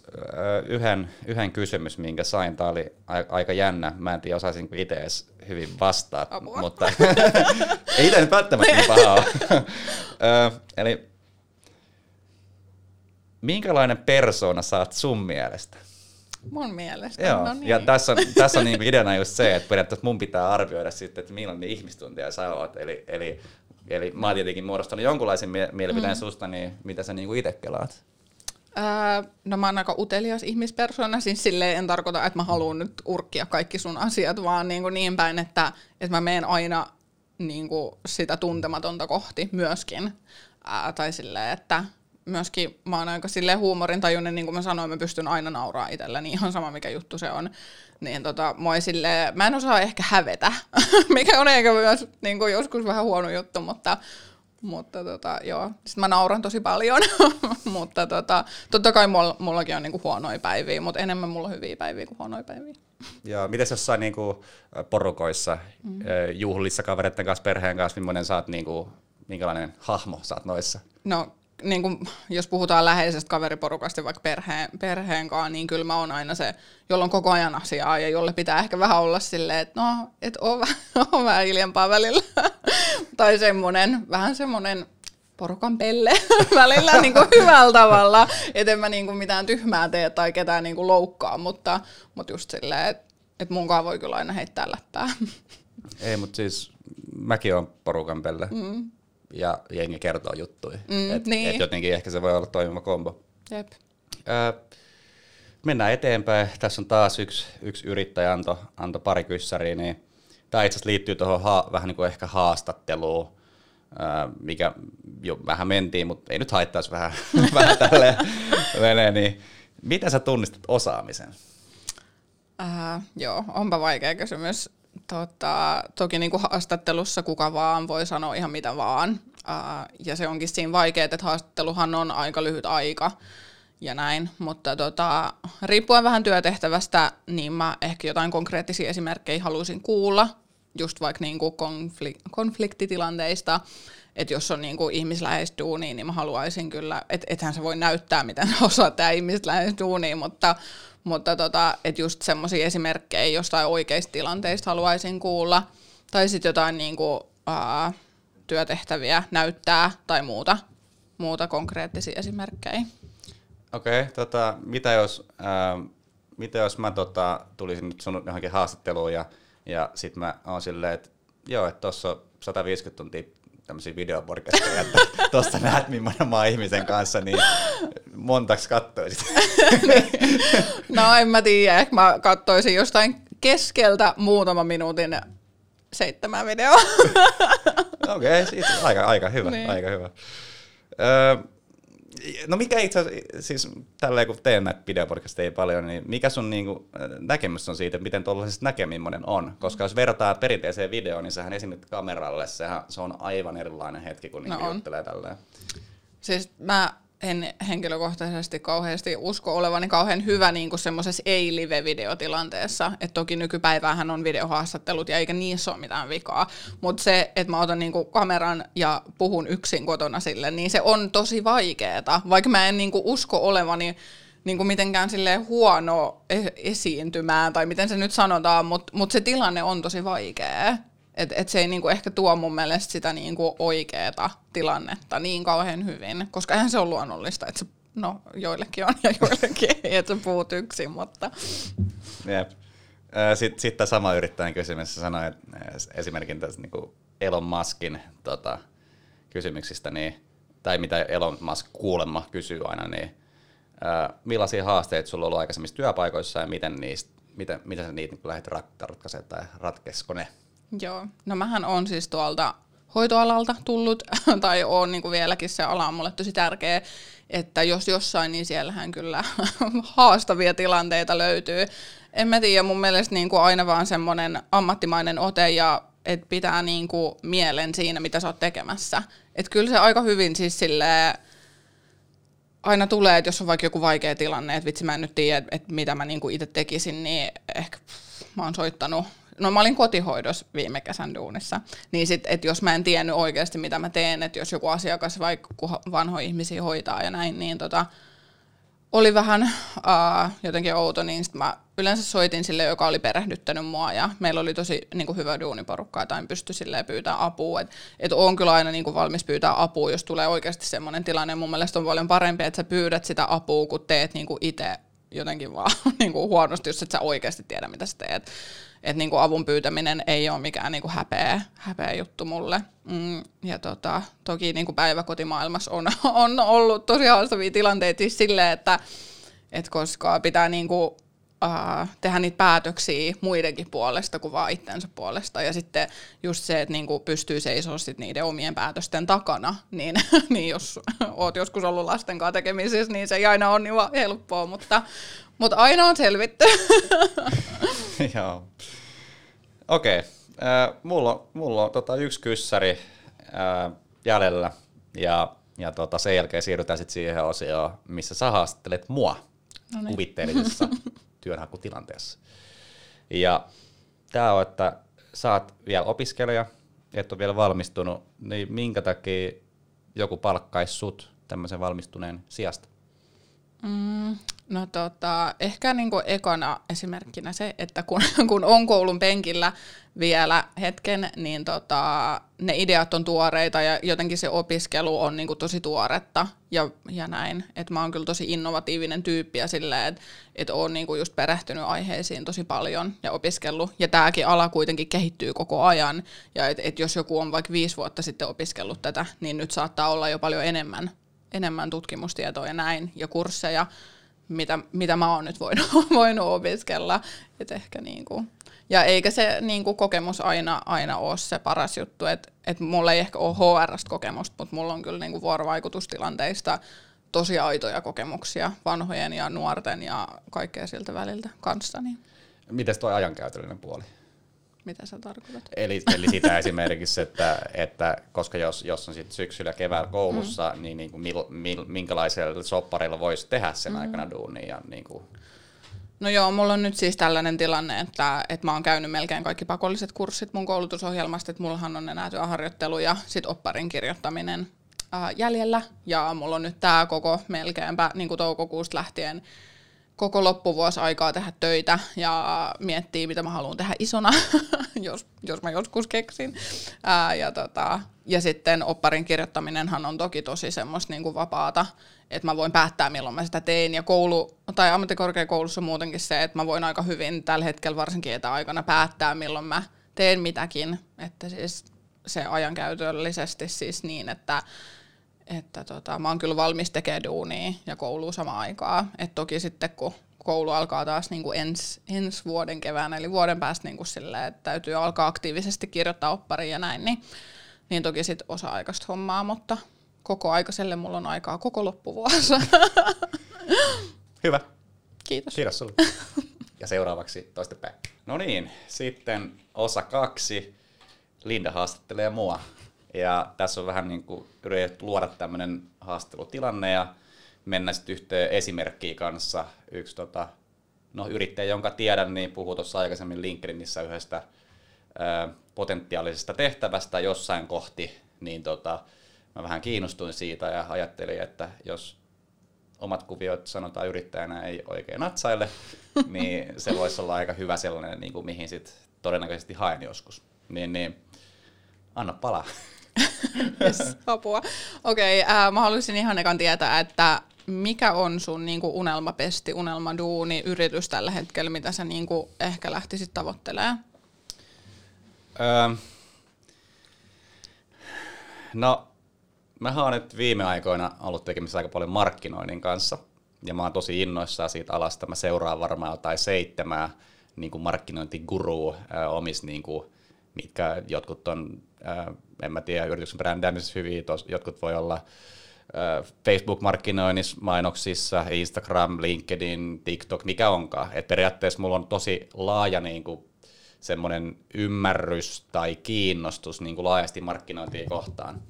yhden, yhden kysymys, minkä sain. Tämä oli aika jännä. Mä en tiedä, osaisinko itse edes hyvin vastaa, Apua. mutta ei itse nyt välttämättä niin paha ole. Eli minkälainen persona saat sun mielestä? Mun mielestä, Joo. no niin. Ja tässä on, tässä on niinku ideana just se, että periaatteessa mun pitää arvioida sitten, että millainen ihmistuntia sä oot. Eli, eli, eli mä oon tietenkin muodostanut jonkunlaisen mie- mielipiteen mm. susta, niin mitä sä niinku itse kelaat? Öö, no mä oon aika utelias ihmispersona, siis silleen en tarkoita, että mä haluan nyt urkkia kaikki sun asiat, vaan niin, kuin niin päin, että, että mä menen aina niin kuin sitä tuntematonta kohti myöskin. Ää, tai silleen, että myöskin mä oon aika silleen huumorintajuinen, niin kuin mä sanoin, mä pystyn aina nauraa itselleni, ihan sama mikä juttu se on. Niin tota, moi silleen, mä en osaa ehkä hävetä, mikä on ehkä myös niin kuin joskus vähän huono juttu, mutta mutta tota, joo, sitten mä nauran tosi paljon, mutta tota, totta kai mulla, mullakin on niinku huonoja päiviä, mutta enemmän mulla on hyviä päiviä kuin huonoja päiviä. Ja miten jossain niinku porukoissa, mm. juhlissa, kavereiden kanssa, perheen kanssa, millainen sä oot, niinku, minkälainen hahmo sä oot noissa? No niin kuin, jos puhutaan läheisestä kaveriporukasta vaikka perheen, perheen kanssa, niin kyllä mä oon aina se, jolla on koko ajan asiaa ja jolle pitää ehkä vähän olla silleen, että no, et oo, oo vähän hiljempaa välillä. tai semmonen, vähän semmonen porukan pelle välillä niin kuin hyvällä tavalla, että en mä niin kuin mitään tyhmää tee tai ketään niin kuin loukkaa, mutta, mutta just silleen, että et munkaan voi kyllä aina heittää läppää. Ei, mutta siis mäkin on porukan pelle. Mm ja jengi kertoo juttuja. Mm, et, niin. et jotenkin ehkä se voi olla toimiva kombo. Jep. Öö, mennään eteenpäin. Tässä on taas yksi, yksi yrittäjä anto, anto pari kyssäriä, niin tämä itse asiassa liittyy tuohon ha, vähän niin kuin ehkä haastatteluun, öö, mikä jo vähän mentiin, mutta ei nyt haittaisi vähän, vähän tälleen menee, niin miten sä tunnistat osaamisen? Äh, joo, onpa vaikea kysymys. Tota, toki niin kuin haastattelussa kuka vaan voi sanoa ihan mitä vaan. Uh, ja se onkin siinä vaikea, että haastatteluhan on aika lyhyt aika ja näin. Mutta tota, riippuen vähän työtehtävästä, niin mä ehkä jotain konkreettisia esimerkkejä haluaisin kuulla. Just vaikka niin kuin konflik- konfliktitilanteista. Että jos on niin kuin ihmisläheisduuni, niin mä haluaisin kyllä, että ethän se voi näyttää, miten osaa tämä ihmisläheisduuni, mutta mutta tota, että just semmoisia esimerkkejä jostain oikeista tilanteista haluaisin kuulla. Tai sitten jotain niinku, ää, työtehtäviä näyttää tai muuta, muuta konkreettisia esimerkkejä. Okei, okay, tota, mitä jos, ää, mitä jos mä tota, tulisin nyt sun johonkin haastatteluun ja, ja sit mä oon silleen, että joo, että tuossa on 150 tuntia tämmöisiä videopodcasteja, että tuosta näet, millainen mä oon ihmisen kanssa, niin montaks kattoisit? no en mä tiedä, ehkä mä kattoisin jostain keskeltä muutaman minuutin seitsemän videoa. Okei, okay, aika, aika hyvä, niin. aika hyvä. Öö, no mikä itse asiassa, siis tälleen kun teen näitä videopodcasteja paljon, niin mikä sun niinku näkemys on siitä, miten tuollaisesta näkemimmoinen on? Koska jos vertaa perinteiseen videoon, niin sähän esiinnyt kameralle, sehän, se on aivan erilainen hetki, kun niinku no juttelee tälleen. Siis mä en henkilökohtaisesti kauheasti usko olevani kauhean hyvä niin kuin semmoisessa ei-live-videotilanteessa. Et toki nykypäivähän on videohaastattelut ja eikä niissä ole mitään vikaa. Mutta se, että mä otan niin kuin kameran ja puhun yksin kotona sille, niin se on tosi vaikeeta. Vaikka mä en niin kuin usko olevani niin kuin mitenkään silleen huono e- esiintymään, tai miten se nyt sanotaan, mutta mut se tilanne on tosi vaikea. Että et se ei niinku ehkä tuo mun mielestä sitä niinku oikeaa tilannetta niin kauhean hyvin, koska eihän se ole luonnollista, että se, no joillekin on ja joillekin ei, että sä puhut yksin, mutta... Jep. Sitten sit sama yrittäjän kysymys sanoi, että esimerkin tässä niin Elon Muskin tota, kysymyksistä, niin, tai mitä Elon Musk kuulemma kysyy aina, niin ää, millaisia haasteita sulla on ollut aikaisemmissa työpaikoissa ja miten, niistä, miten, miten sä niitä niin lähdet ratkaisemaan tai ratkesko ne? Joo, no mähän on siis tuolta hoitoalalta tullut, tai on niin kuin vieläkin se ala on mulle tosi tärkeä, että jos jossain, niin siellähän kyllä haastavia tilanteita löytyy. En mä tiedä, mun mielestä niin kuin aina vaan semmoinen ammattimainen ote ja että pitää niin kuin mielen siinä, mitä sä oot tekemässä. Että kyllä se aika hyvin siis silleen, aina tulee, että jos on vaikka joku vaikea tilanne, että vitsi mä en nyt tiedä, että mitä mä niinku itse tekisin, niin ehkä pff, mä oon soittanut no mä olin kotihoidossa viime kesän duunissa, niin sit, että jos mä en tiennyt oikeasti mitä mä teen, että jos joku asiakas vaikka vanhoja ihmisiä hoitaa ja näin, niin tota, oli vähän uh, jotenkin outo, niin sit mä yleensä soitin sille, joka oli perehdyttänyt mua ja meillä oli tosi niin kuin hyvä duuniporukka, tai pystyi silleen pyytää apua. Että et on kyllä aina niin kuin valmis pyytää apua, jos tulee oikeasti semmoinen tilanne. Mun mielestä on paljon parempi, että sä pyydät sitä apua, kun teet niin itse jotenkin vaan niin kuin huonosti, jos et sä oikeasti tiedä, mitä sä teet että niinku avun pyytäminen ei ole mikään niinku häpeä, häpeä juttu mulle. Mm, ja tota, toki niinku päiväkotimaailmassa on, on ollut tosi haastavia tilanteita siis silleen, että et koska pitää niinku, uh, tehdä niitä päätöksiä muidenkin puolesta kuin vaan itsensä puolesta. Ja sitten just se, että niinku pystyy seisoo sit niiden omien päätösten takana, niin, niin jos oot joskus ollut lasten kanssa tekemisissä, niin se ei aina ole niin helppoa, mutta, mutta aina on selvitty. Joo. Okei. Okay. Äh, mulla on, mulla on tota, yksi kyssäri äh, jäljellä ja, ja tota, sen jälkeen siirrytään sitten siihen osioon, missä sä haastattelet mua no niin. kuvitteellisessa työnhakutilanteessa. Ja tämä on, että sä oot vielä opiskelija, et ole vielä valmistunut, niin minkä takia joku palkkaisi sut tämmöisen valmistuneen sijasta? Mm, No tota, ehkä niinku ekana esimerkkinä se, että kun, kun on koulun penkillä vielä hetken, niin tota, ne ideat on tuoreita ja jotenkin se opiskelu on niinku tosi tuoretta ja, ja näin. Et mä oon kyllä tosi innovatiivinen tyyppi ja silleen, että et oon niinku just perehtynyt aiheisiin tosi paljon ja opiskellut. Ja tääkin ala kuitenkin kehittyy koko ajan. Ja et, et jos joku on vaikka viisi vuotta sitten opiskellut tätä, niin nyt saattaa olla jo paljon enemmän, enemmän tutkimustietoa ja näin ja kursseja mitä, mitä mä oon nyt voinut, voinut opiskella. Et ehkä niinku, ja eikä se niinku kokemus aina, aina ole se paras juttu, että et mulla ei ehkä ole HR-kokemusta, mutta mulla on kyllä niinku vuorovaikutustilanteista tosi aitoja kokemuksia vanhojen ja nuorten ja kaikkea siltä väliltä kanssa. Niin. Miten tuo ajankäytöllinen puoli? Mitä sä tarkoitat? Eli, eli sitä esimerkiksi, että, että koska jos, jos on sitten syksyllä keväällä koulussa, mm. niin, niin kuin mil, mil, minkälaisella sopparilla voisi tehdä sen mm. aikana duunia? Ja niin kuin... No joo, mulla on nyt siis tällainen tilanne, että, että mä oon käynyt melkein kaikki pakolliset kurssit mun koulutusohjelmasta, että mullahan on enää työharjoittelu ja sit opparin kirjoittaminen ää, jäljellä. Ja mulla on nyt tää koko melkeinpä niin kuin toukokuusta lähtien koko loppuvuosi aikaa tehdä töitä ja miettiä, mitä mä haluan tehdä isona, jos, jos mä joskus keksin. Ää, ja, tota, ja sitten opparin kirjoittaminenhan on toki tosi semmoista niin kuin vapaata, että mä voin päättää, milloin mä sitä teen. Ja koulu, tai ammattikorkeakoulussa muutenkin se, että mä voin aika hyvin tällä hetkellä varsinkin etäaikana päättää, milloin mä teen mitäkin. Että siis se ajankäytöllisesti siis niin, että että tota, mä oon kyllä valmis tekemään duunia ja koulua samaan aikaan. Et toki sitten kun koulu alkaa taas niin kuin ens, ensi vuoden keväänä, eli vuoden päästä niin kuin silleen, että täytyy alkaa aktiivisesti kirjoittaa oppariin ja näin, niin, niin toki sitten osa-aikaista hommaa, mutta koko aikaiselle mulla on aikaa koko loppuvuosi. Hyvä. Kiitos. Kiitos sulle. Ja seuraavaksi toistepäin. No niin, sitten osa kaksi. Linda haastattelee mua. Ja tässä on vähän niin kuin yritetty luoda tämmöinen haastattelutilanne ja mennä sitten yhteen esimerkkiä kanssa. Yksi tota, no, yrittäjä, jonka tiedän, niin puhuu tuossa aikaisemmin LinkedInissä yhdestä ää, potentiaalisesta tehtävästä jossain kohti, niin tota, mä vähän kiinnostuin siitä ja ajattelin, että jos omat kuviot sanotaan yrittäjänä ei oikein natsaille, niin se voisi olla aika hyvä sellainen, niin kuin mihin sit todennäköisesti haen joskus. Niin, niin anna palaa. yes, apua. Okei, okay, äh, mä haluaisin ihan ekan tietää, että mikä on sun niinku unelmapesti, unelmaduuni, yritys tällä hetkellä, mitä sä niinku ehkä lähtisit tavoittelemaan? Öö, no, mä oon nyt viime aikoina ollut tekemisissä aika paljon markkinoinnin kanssa, ja mä oon tosi innoissaan siitä alasta. Mä seuraan varmaan jotain seitsemää niin kuin markkinointigurua äh, omissa, niin kuin, mitkä jotkut on, äh, en mä tiedä, yrityksen brändäämisessä hyviä, tos, jotkut voi olla Facebook-markkinoinnissa, mainoksissa, Instagram, LinkedIn, TikTok, mikä onkaan. Et periaatteessa mulla on tosi laaja niin kuin, semmoinen ymmärrys tai kiinnostus niin kuin laajasti markkinointia kohtaan.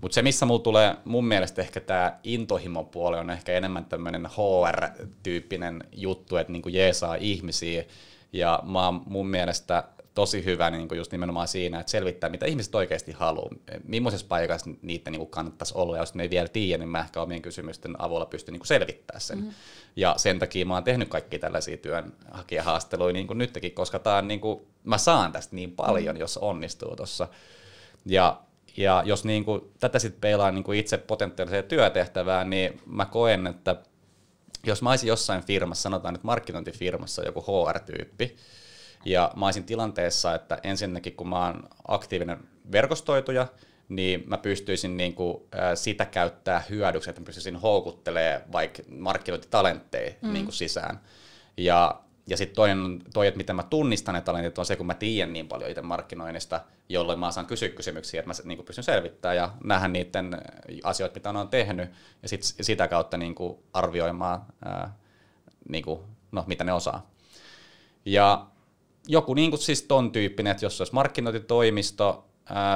Mutta se, missä mulla tulee mun mielestä ehkä tämä intohimon puoli on ehkä enemmän tämmöinen HR-tyyppinen juttu, että niin kuin jeesaa ihmisiä. Ja mä oon mun mielestä tosi hyvä niin kuin just nimenomaan siinä, että selvittää, mitä ihmiset oikeasti haluaa. Millaisessa paikassa niitä niin kuin kannattaisi olla, ja jos ne ei vielä tiedä, niin mä ehkä omien kysymysten avulla pystyn niin kuin selvittämään sen. Mm-hmm. Ja sen takia mä oon tehnyt kaikki tällaisia työnhakijahaasteluja niin kuin nytkin, koska tää on, niin kuin, mä saan tästä niin paljon, mm-hmm. jos onnistuu tuossa. Ja, ja jos niin kuin, tätä sitten peilaan niin kuin itse potentiaaliseen työtehtävään, niin mä koen, että jos mä olisin jossain firmassa, sanotaan nyt markkinointifirmassa joku HR-tyyppi, ja mä olisin tilanteessa, että ensinnäkin kun mä oon aktiivinen verkostoituja, niin mä pystyisin niin kuin, sitä käyttää hyödyksi, että mä pystyisin houkuttelemaan vaikka markkinointitalentteja mm. niin kuin sisään. Ja, ja sitten toinen, toi, että miten mä tunnistan ne talentit, on se, kun mä tiedän niin paljon itse markkinoinnista, jolloin mä saan kysyä kysymyksiä, että mä niin kuin pystyn selvittämään ja nähdä niiden asioita, mitä on tehnyt, ja sit, sitä kautta niin kuin arvioimaan, ää, niin kuin, no, mitä ne osaa. Ja joku niin kuin siis ton tyyppinen, että jos se olisi markkinointitoimisto,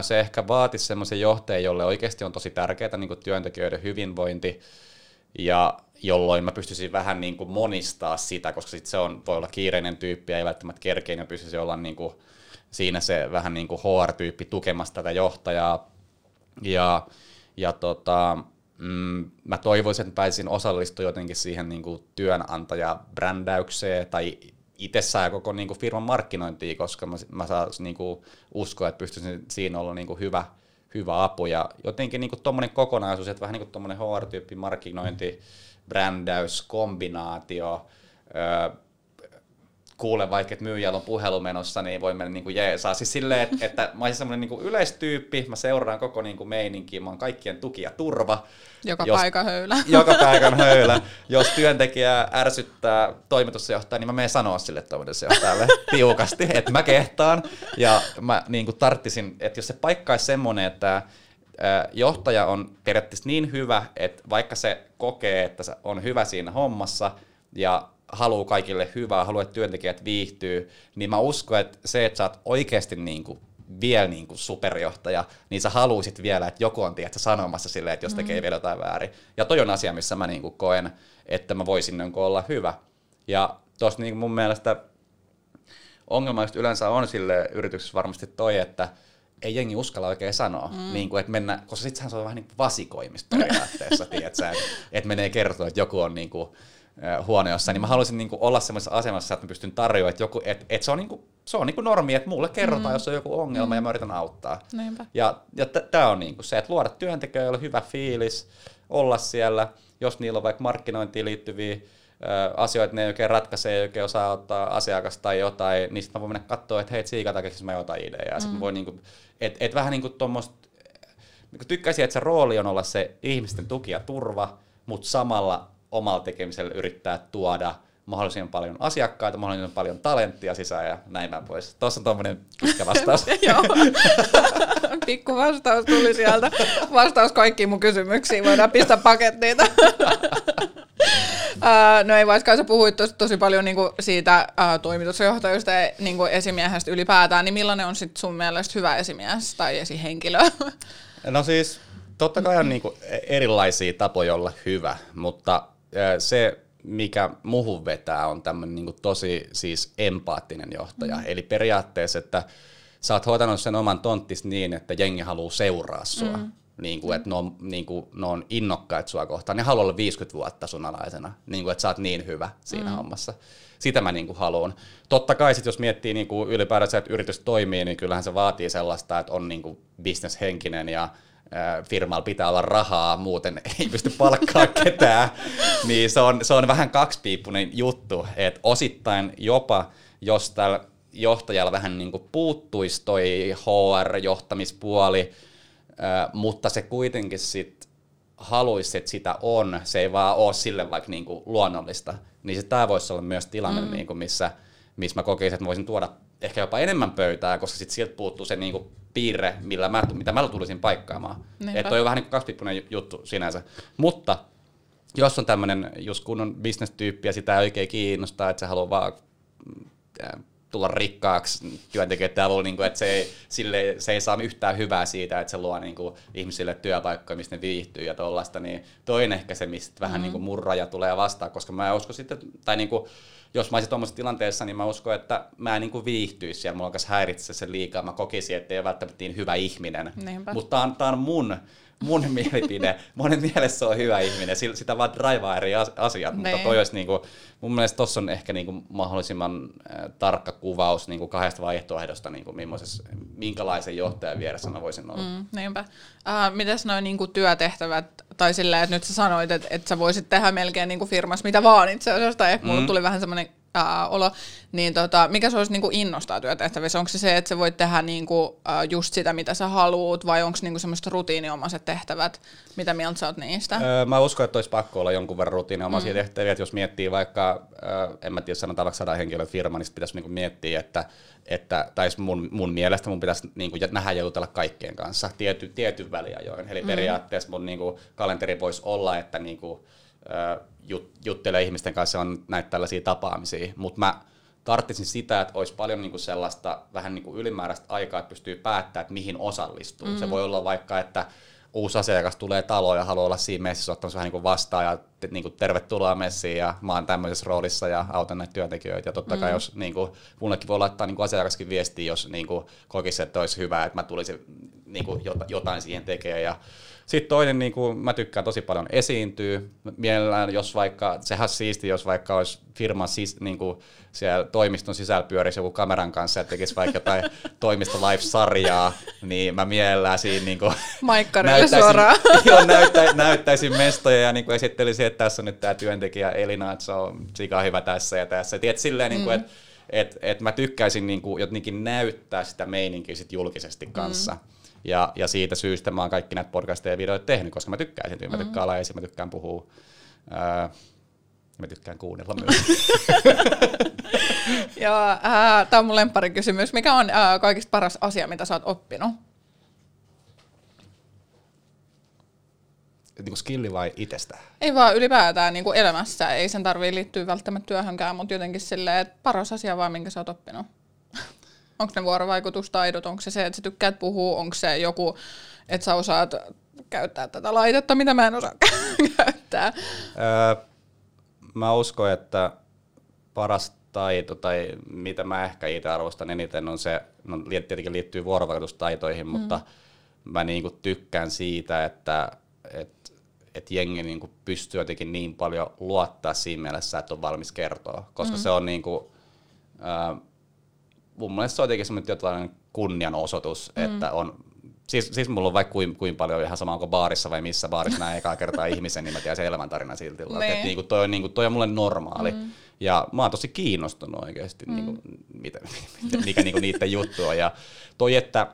se ehkä vaatisi semmoisen johtajan, jolle oikeasti on tosi tärkeää niin kuin työntekijöiden hyvinvointi, ja jolloin mä pystyisin vähän niin kuin monistaa sitä, koska sit se on, voi olla kiireinen tyyppi ja ei välttämättä kerkeä, niin pystyisi olla niin kuin siinä se vähän niin kuin HR-tyyppi tukemassa tätä johtajaa. Ja, ja tota, mm, mä toivoisin, että pääsisin osallistumaan jotenkin siihen niin kuin työnantajabrändäykseen tai itsessään koko niin kuin firman markkinointia, koska mä, mä saan niin kuin uskoa, että pystyisin siinä olla niin kuin hyvä, hyvä apu. Ja jotenkin niin tuommoinen kokonaisuus, että vähän niin kuin tuommoinen HR-tyyppi markkinointi, brändäys, kombinaatio, öö, kuule vaikka, että myyjällä on puhelu menossa, niin voi mennä niin kuin jeesaa. Siis silleen, että, että mä olisin semmoinen niin yleistyyppi, mä seuraan koko niin kuin meininkiä, mä oon kaikkien tuki ja turva. Joka jos, paikan höylä. Joka paikan höylä. Jos työntekijä ärsyttää toimitusjohtaja, niin mä menen sanoa sille toimitusjohtajalle tiukasti, että mä kehtaan. Ja mä niin kuin tarttisin, että jos se paikka olisi semmoinen, että johtaja on periaatteessa niin hyvä, että vaikka se kokee, että se on hyvä siinä hommassa, ja haluaa kaikille hyvää, haluaa, että työntekijät viihtyy, niin mä uskon, että se, että sä oot oikeasti niin kuin vielä niin kuin superjohtaja, niin sä haluaisit vielä, että joku on tiedätkö, sanomassa silleen, että jos tekee mm. vielä jotain väärin. Ja toi on asia, missä mä niin kuin koen, että mä voisin niin kuin olla hyvä. Ja tuossa niin mun mielestä ongelma just yleensä on sille yrityksessä varmasti toi, että ei jengi uskalla oikein sanoa, mm. niin kuin, että mennä, koska sittenhän se on vähän niin kuin vasikoimista periaatteessa, tiedätkö, että, että menee kertoa, että joku on niin kuin, huone jossain, niin mä haluaisin niin kuin olla semmoisessa asemassa, että mä pystyn tarjoamaan, että, joku, että, että se on, niin kuin, se on niin kuin normi, että mulle kerrotaan, mm. jos on joku ongelma mm. ja mä yritän auttaa. Niinpä. Ja, ja tämä on niin kuin se, että luoda työntekijöille hyvä fiilis, olla siellä, jos niillä on vaikka markkinointiin liittyviä asioita, ne ei oikein ratkaise, ei oikein osaa ottaa asiakasta tai jotain, niin sitten mä voin mennä katsoa, että hei, siikata keksis mä jotain ideaa. Mm. Sitten voi niin kuin, et, et vähän niin kuin tuommoista, niin tykkäisin, että se rooli on olla se ihmisten tuki ja turva, mutta samalla omalla tekemisellä yrittää tuoda mahdollisimman paljon asiakkaita, mahdollisimman paljon talenttia sisään ja näin mä pois. Tuossa on tuommoinen pitkä vastaus. Joo. Pikku vastaus tuli sieltä. Vastaus kaikkiin mun kysymyksiin. Voidaan pistää pakettiin. Uh, no ei vaikka sä puhuit tosi, tosi paljon niinku siitä uh, toimitusjohtajuudesta ja niinku esimiehestä ylipäätään, niin millainen on sit sun mielestä hyvä esimies tai esihenkilö? no siis totta kai on niinku erilaisia tapoja olla hyvä, mutta se, mikä muhun vetää, on tämmöinen niin tosi siis empaattinen johtaja. Mm. Eli periaatteessa, että sä oot hoitanut sen oman tonttis niin, että jengi haluaa seuraa sua. Mm. niin kuin, että ne on, niin kuin, ne on innokkaita sua kohtaan. Ne haluaa olla 50 vuotta sun alaisena, niin kuin, että sä oot niin hyvä siinä mm. hommassa. Sitä mä niin kuin haluan. Totta kai sit, jos miettii niin kuin ylipäätänsä, että yritys toimii, niin kyllähän se vaatii sellaista, että on niin kuin bisneshenkinen ja firmalla pitää olla rahaa, muuten ei pysty palkkaa ketään, niin se on, se on vähän kaksipiippunen juttu, että osittain jopa, jos tällä johtajalla vähän niin kuin puuttuisi toi HR-johtamispuoli, mutta se kuitenkin sit haluaisi, että sitä on, se ei vaan ole sille vaikka niin kuin luonnollista, niin se tämä voisi olla myös tilanne, mm. niin kuin missä, missä mä kokisin, että mä voisin tuoda ehkä jopa enemmän pöytää, koska sitten sieltä puuttuu se niin kuin piirre, millä mä, mitä mä tulisin paikkaamaan. Että on vähän niin kuin kaksipiippunen juttu sinänsä. Mutta jos on tämmöinen just kunnon bisnestyyppi ja sitä ei oikein kiinnostaa, että se haluaa vaan tulla rikkaaksi työntekijöiden avulla, niin kuin, että se ei, sille, se ei saa yhtään hyvää siitä, että se luo niin kuin, ihmisille työpaikkoja, mistä ne viihtyy ja tuollaista, niin toinen ehkä se, mistä mm-hmm. vähän niin kuin murraja tulee vastaan, koska mä uskon sitten, tai niin kuin, jos mä olisin tuommoisessa tilanteessa, niin mä uskon, että mä en niin viihtyisi siellä, mulla alkaisi häiritse se liikaa, mä kokisin, että ei ole välttämättä niin hyvä ihminen. Mutta tää on, tää on mun, mun mielipide. Monen mielessä se on hyvä ihminen, sitä vaan draivaa eri asiat, mutta niin. toi olisi niinku, mun mielestä tuossa on ehkä niinku mahdollisimman äh, tarkka kuvaus niinku kahdesta vaihtoehdosta, niinku minkälaisen johtajan vieressä mä voisin olla. Mm, niinpä. Uh, mitäs noin niinku työtehtävät, tai silleen, että nyt sä sanoit, että, että sä voisit tehdä melkein niinku firmassa mitä vaan itse asiassa, tai ehkä mm. mulle tuli vähän semmoinen ää, olo, niin tota, mikä se olisi niinku innostaa työtehtävissä? Onko se se, että sä voit tehdä niinku, ää, just sitä, mitä sä haluut, vai onko niinku semmoiset rutiiniomaiset tehtävät? Mitä mieltä sä oot niistä? Öö, mä uskon, että olisi pakko olla jonkun verran rutiiniomaisia mm. tehtäviä, että jos miettii vaikka, öö, en mä tiedä, sanotaan vaikka sadan henkilön firma, niin pitäisi niinku miettiä, että että, tai mun, mun mielestä mun pitäisi niin kuin, nähdä ja jutella kaikkien kanssa tiety, tietyn väliajoin. Eli mm. periaatteessa mun niin kuin, kalenteri voisi olla, että niin kuin, jut, juttelee ihmisten kanssa, on näitä tällaisia tapaamisia, mutta mä tarttisin sitä, että olisi paljon niinku sellaista vähän niinku ylimääräistä aikaa, että pystyy päättämään, että mihin osallistuu. Mm. Se voi olla vaikka, että uusi asiakas tulee taloon ja haluaa olla siinä messissä ottamassa vähän niin vastaan ja niin kuin, tervetuloa messiin ja mä oon tämmöisessä roolissa ja autan näitä työntekijöitä. Ja totta kai mm. jos niin kuin, mullekin voi laittaa niin kuin asiakaskin viestiä, jos niin kuin, kokisi, että olisi hyvä, että mä tulisin niin kuin, jotain siihen tekemään. Ja sitten toinen, niin kuin, mä tykkään tosi paljon esiintyä. Mielellään, jos vaikka, sehän siisti, jos vaikka olisi firman sis, niin kuin, siellä toimiston sisällä pyörisi joku kameran kanssa ja tekisi vaikka jotain toimisto live-sarjaa, niin mä mielellään siinä niin kuin, näyttäisin, suoraan. jo, näyttä, näyttäisin mestoja ja niin kuin esittelisin, että tässä on nyt tämä työntekijä Elina, että se on sika hyvä tässä ja tässä. Tiedät, silleen, niin kuin, mm. että et, et mä tykkäisin niin kuin, jotenkin näyttää sitä meininkiä sit julkisesti kanssa. Mm. Ja, ja siitä syystä mä oon kaikki näitä podcasteja ja videoita tehnyt, koska mä tykkään esiintyä, mä tykkään olla esiin, mä tykkään puhua. Öö, mä tykkään kuunnella myös. Joo, äh, tämä on mun kysymys. Mikä on äh, kaikista paras asia, mitä sä oot oppinut? Niin kuin skilli vai itsestä? Ei vaan ylipäätään niin kuin elämässä. Ei sen tarvii liittyä välttämättä työhönkään, mutta jotenkin silleen, että paras asia vaan, minkä sä oot oppinut. Onko ne vuorovaikutustaidot, onko se se, että sä tykkäät puhua, onko se joku, että sä osaat käyttää tätä laitetta, mitä mä en osaa käyttää? Öö, mä uskon, että paras taito, tai mitä mä ehkä itse arvostan eniten, on se, no tietenkin liittyy vuorovaikutustaitoihin, mm. mutta mä niinku tykkään siitä, että et, et jengi niinku pystyy jotenkin niin paljon luottaa siinä mielessä, että on valmis kertoa, koska mm. se on niinku, äh, mun mielestä se on jotenkin semmoinen tietynlainen kunnianosoitus, mm. että on Siis, siis mulla on vaikka kuin, kuin paljon ihan sama, onko baarissa vai missä baarissa näin ekaa kertaa ihmisen, niin mä tiedän se elämäntarina silti. Että niin. niinku toi, on, niinku, toi on mulle normaali. Mm. Ja mä oon tosi kiinnostunut oikeasti, mm. niinku, mitä, mikä niinku niiden juttu on. Ja toi, että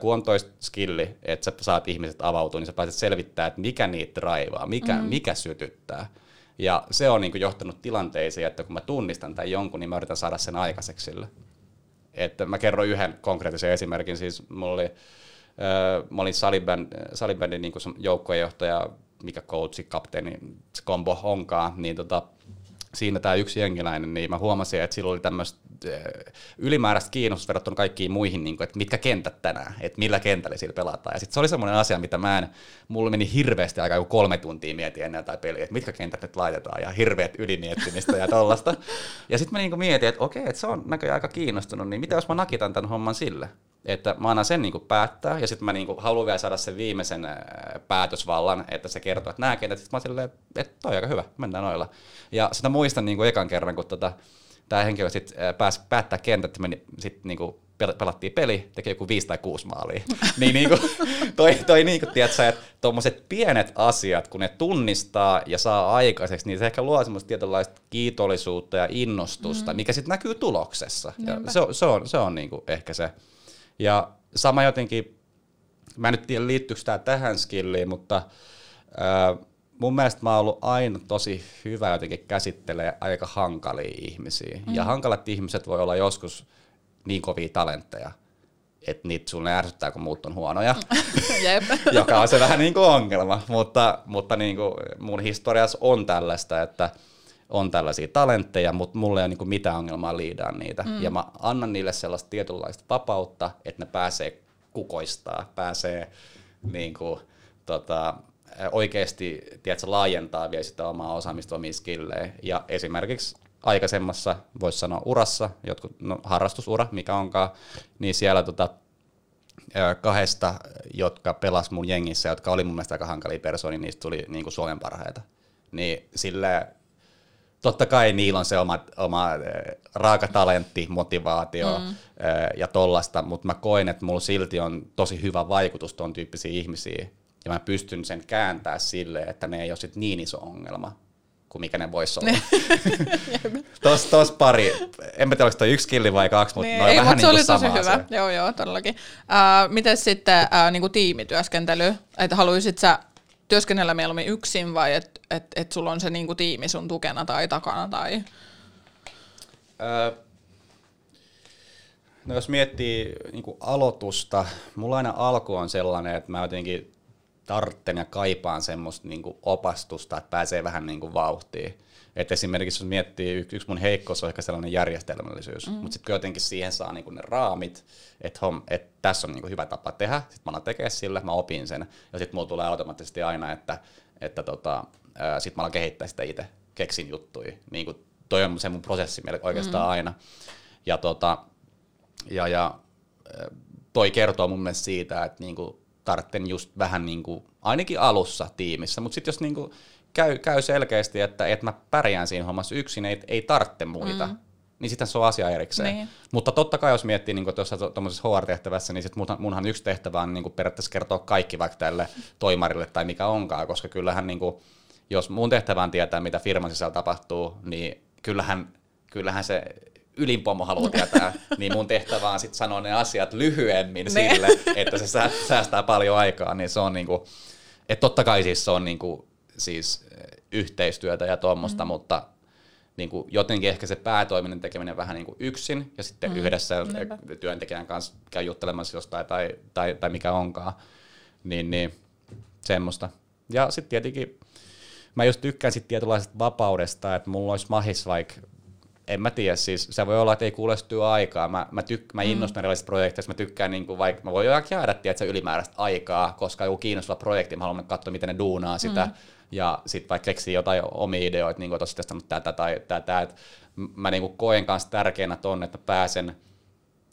kun on toi skilli, että sä saat ihmiset avautua, niin sä pääset selvittämään, että mikä niitä raivaa, mikä, mm. mikä sytyttää. Ja se on niinku johtanut tilanteisiin, että kun mä tunnistan tämän jonkun, niin mä yritän saada sen aikaiseksi sille. Että mä kerron yhden konkreettisen esimerkin. Siis mulla oli, mä olin salibänd, salibändin niin joukkuejohtaja, mikä coachi, kapteeni, se kombo onkaan, niin tota, siinä tämä yksi jengiläinen, niin mä huomasin, että sillä oli tämmöistä ylimääräistä kiinnostusta verrattuna kaikkiin muihin, niin kuin, että mitkä kentät tänään, että millä kentällä sillä pelataan. Ja sitten se oli semmoinen asia, mitä mä en, mulla meni hirveästi aika joku kolme tuntia mietin ennen tai peliä, että mitkä kentät nyt laitetaan ja hirveät ylimiettimistä ja tollasta. Ja sitten mä niin mietin, että okei, että se on näköjään aika kiinnostunut, niin mitä jos mä nakitan tämän homman sille? Että mä annan sen niin kuin päättää, ja sitten mä niin kuin haluan vielä saada sen viimeisen äh, päätösvallan, että se kertoo, että nämä kentät, sitten mä silleen, että toi on aika hyvä, mennään noilla. Ja sitä muistan niin kuin ekan kerran, kun tota, tämä henkilö sitten äh, pääsi päättää kentät, meni sitten niin kuin pelattiin peli, teki joku viisi tai kuusi maalia. niin niinku, toi, toi niinku, tiedätkö, että tuommoiset pienet asiat, kun ne tunnistaa ja saa aikaiseksi, niin se ehkä luo semmoista tietynlaista kiitollisuutta ja innostusta, mm. mikä sitten näkyy tuloksessa. Ja se, se on, se on niinku ehkä se. Ja sama jotenkin, mä en nyt tiedä liittyykö tämä tähän skilliin, mutta ää, mun mielestä mä oon ollut aina tosi hyvä jotenkin käsittelee aika hankalia ihmisiä. Mm. Ja hankalat ihmiset voi olla joskus niin kovia talentteja, että niitä sulle ärsyttää, kun muut on huonoja, joka on se vähän niin kuin ongelma. Mutta, mutta niin kuin mun historiassa on tällaista, että on tällaisia talentteja, mutta mulla ei ole niin mitään ongelmaa liidaa niitä. Mm. Ja mä annan niille sellaista tietynlaista vapautta, että ne pääsee kukoistaa, pääsee niin kuin, tota, oikeasti tiedätkö, laajentaa vielä sitä omaa osaamista, omia skillejä. Ja esimerkiksi aikaisemmassa, voisi sanoa urassa, jotkut, no, harrastusura, mikä onkaan, niin siellä tota, kahdesta, jotka pelas mun jengissä, jotka oli mun mielestä aika hankalia persoonia, niistä tuli niin kuin Suomen parhaita. Niin sille totta kai niillä on se oma, oma raaka talentti, motivaatio mm. ja tollasta, mutta mä koen, että mulla silti on tosi hyvä vaikutus tuon tyyppisiin ihmisiin. Ja mä pystyn sen kääntää sille, että ne ei ole sit niin iso ongelma, kuin mikä ne voisi olla. tos, tos pari, en tiedä, onko toi yksi killi vai kaksi, mutta niin, ei, vähän se niin oli tosi sama hyvä. asia. Joo, joo, todellakin. Uh, miten sitten uh, niin kuin tiimityöskentely, että haluaisit sä työskennellä mieluummin yksin vai että et, et sulla on se niin kuin tiimi sun tukena tai takana? Tai... Uh, no jos miettii niin kuin aloitusta, mulla aina alku on sellainen, että mä jotenkin tartten ja kaipaan semmoista niin kuin opastusta, että pääsee vähän niin kuin vauhtiin. Et esimerkiksi jos miettii, yksi, mun heikkous on ehkä sellainen järjestelmällisyys, mm. mutta sitten jotenkin siihen saa niinku ne raamit, että et tässä on niinku hyvä tapa tehdä, sitten mä alan tekemään sillä, mä opin sen, ja sitten mulla tulee automaattisesti aina, että, että tota, sitten mä alan kehittää sitä itse, keksin juttuja. Niin kuin toi on se mun prosessi oikeastaan mm. aina. Ja, tota, ja, ja toi kertoo mun mielestä siitä, että niinku tartten just vähän niin kuin, ainakin alussa tiimissä, mutta sitten jos niin kuin käy, käy selkeästi, että, että mä pärjään siinä hommassa yksin, ei, ei tarvitse muita, mm. niin sitten se on asia erikseen. Niin. Mutta totta kai jos miettii niin tuossa tuommoisessa HR-tehtävässä, niin sit munhan, munhan yksi tehtävä on niin periaatteessa kertoa kaikki vaikka tälle toimarille tai mikä onkaan, koska kyllähän niin kuin, jos mun tehtävä on tietää, mitä firman sisällä tapahtuu, niin kyllähän, kyllähän se ylinpomo haluaa tietää, niin mun tehtävä on sitten sanoa ne asiat lyhyemmin ne. sille, että se säästää paljon aikaa, niin se on niinku, että totta kai siis se on niinku, siis eh, yhteistyötä ja tuommoista, mm. mutta niin kuin jotenkin ehkä se päätoiminen tekeminen vähän niin kuin yksin ja sitten mm. yhdessä Niinpä. työntekijän kanssa käy juttelemassa jostain tai, tai, tai mikä onkaan, niin, niin semmoista. Ja sitten tietenkin mä just tykkään sitten tietynlaisesta vapaudesta, että mulla olisi mahis vaikka en mä tiedä, siis se voi olla, että ei kuule aikaa. Mä, mä, tyk, mä mm. innostun mm. erilaisista projekteista, mä tykkään, niin kuin, vaikka mä voin jäädä tiedätkö, ylimääräistä aikaa, koska joku kiinnostava projekti, mä haluan katsoa, miten ne duunaa sitä, mm. Ja sitten vaikka keksii jotain omia ideoita, niin kuin tuossa tätä tai tätä, että mä niin kuin koen kanssa tärkeänä ton, että mä pääsen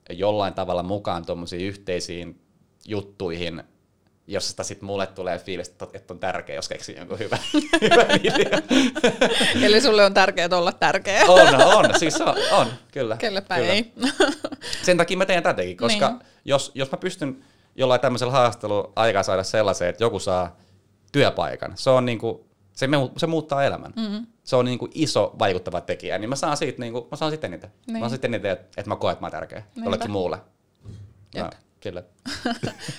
jollain tavalla mukaan tuommoisiin yhteisiin juttuihin, josta sitten mulle tulee fiilis, että on tärkeä, jos keksin jonkun hyvän, hyvän idea. Eli sulle on tärkeää olla tärkeä. on, on, siis on, on kyllä. Kellepä kyllä. ei. Sen takia mä teen tätäkin, koska niin. jos, jos mä pystyn jollain tämmöisellä haastattelulla aikaa saada sellaisen, että joku saa työpaikan, se on niinku, se, se muuttaa elämän. Mm-hmm. Se on niinku iso vaikuttava tekijä, niin mä saan siitä, niinku, mä saan sitten eniten. Niin. Mä saan sitten eniten, että, että mä koen, että mä oon tärkeä jollekin muulle. Jep. No. Kyllä.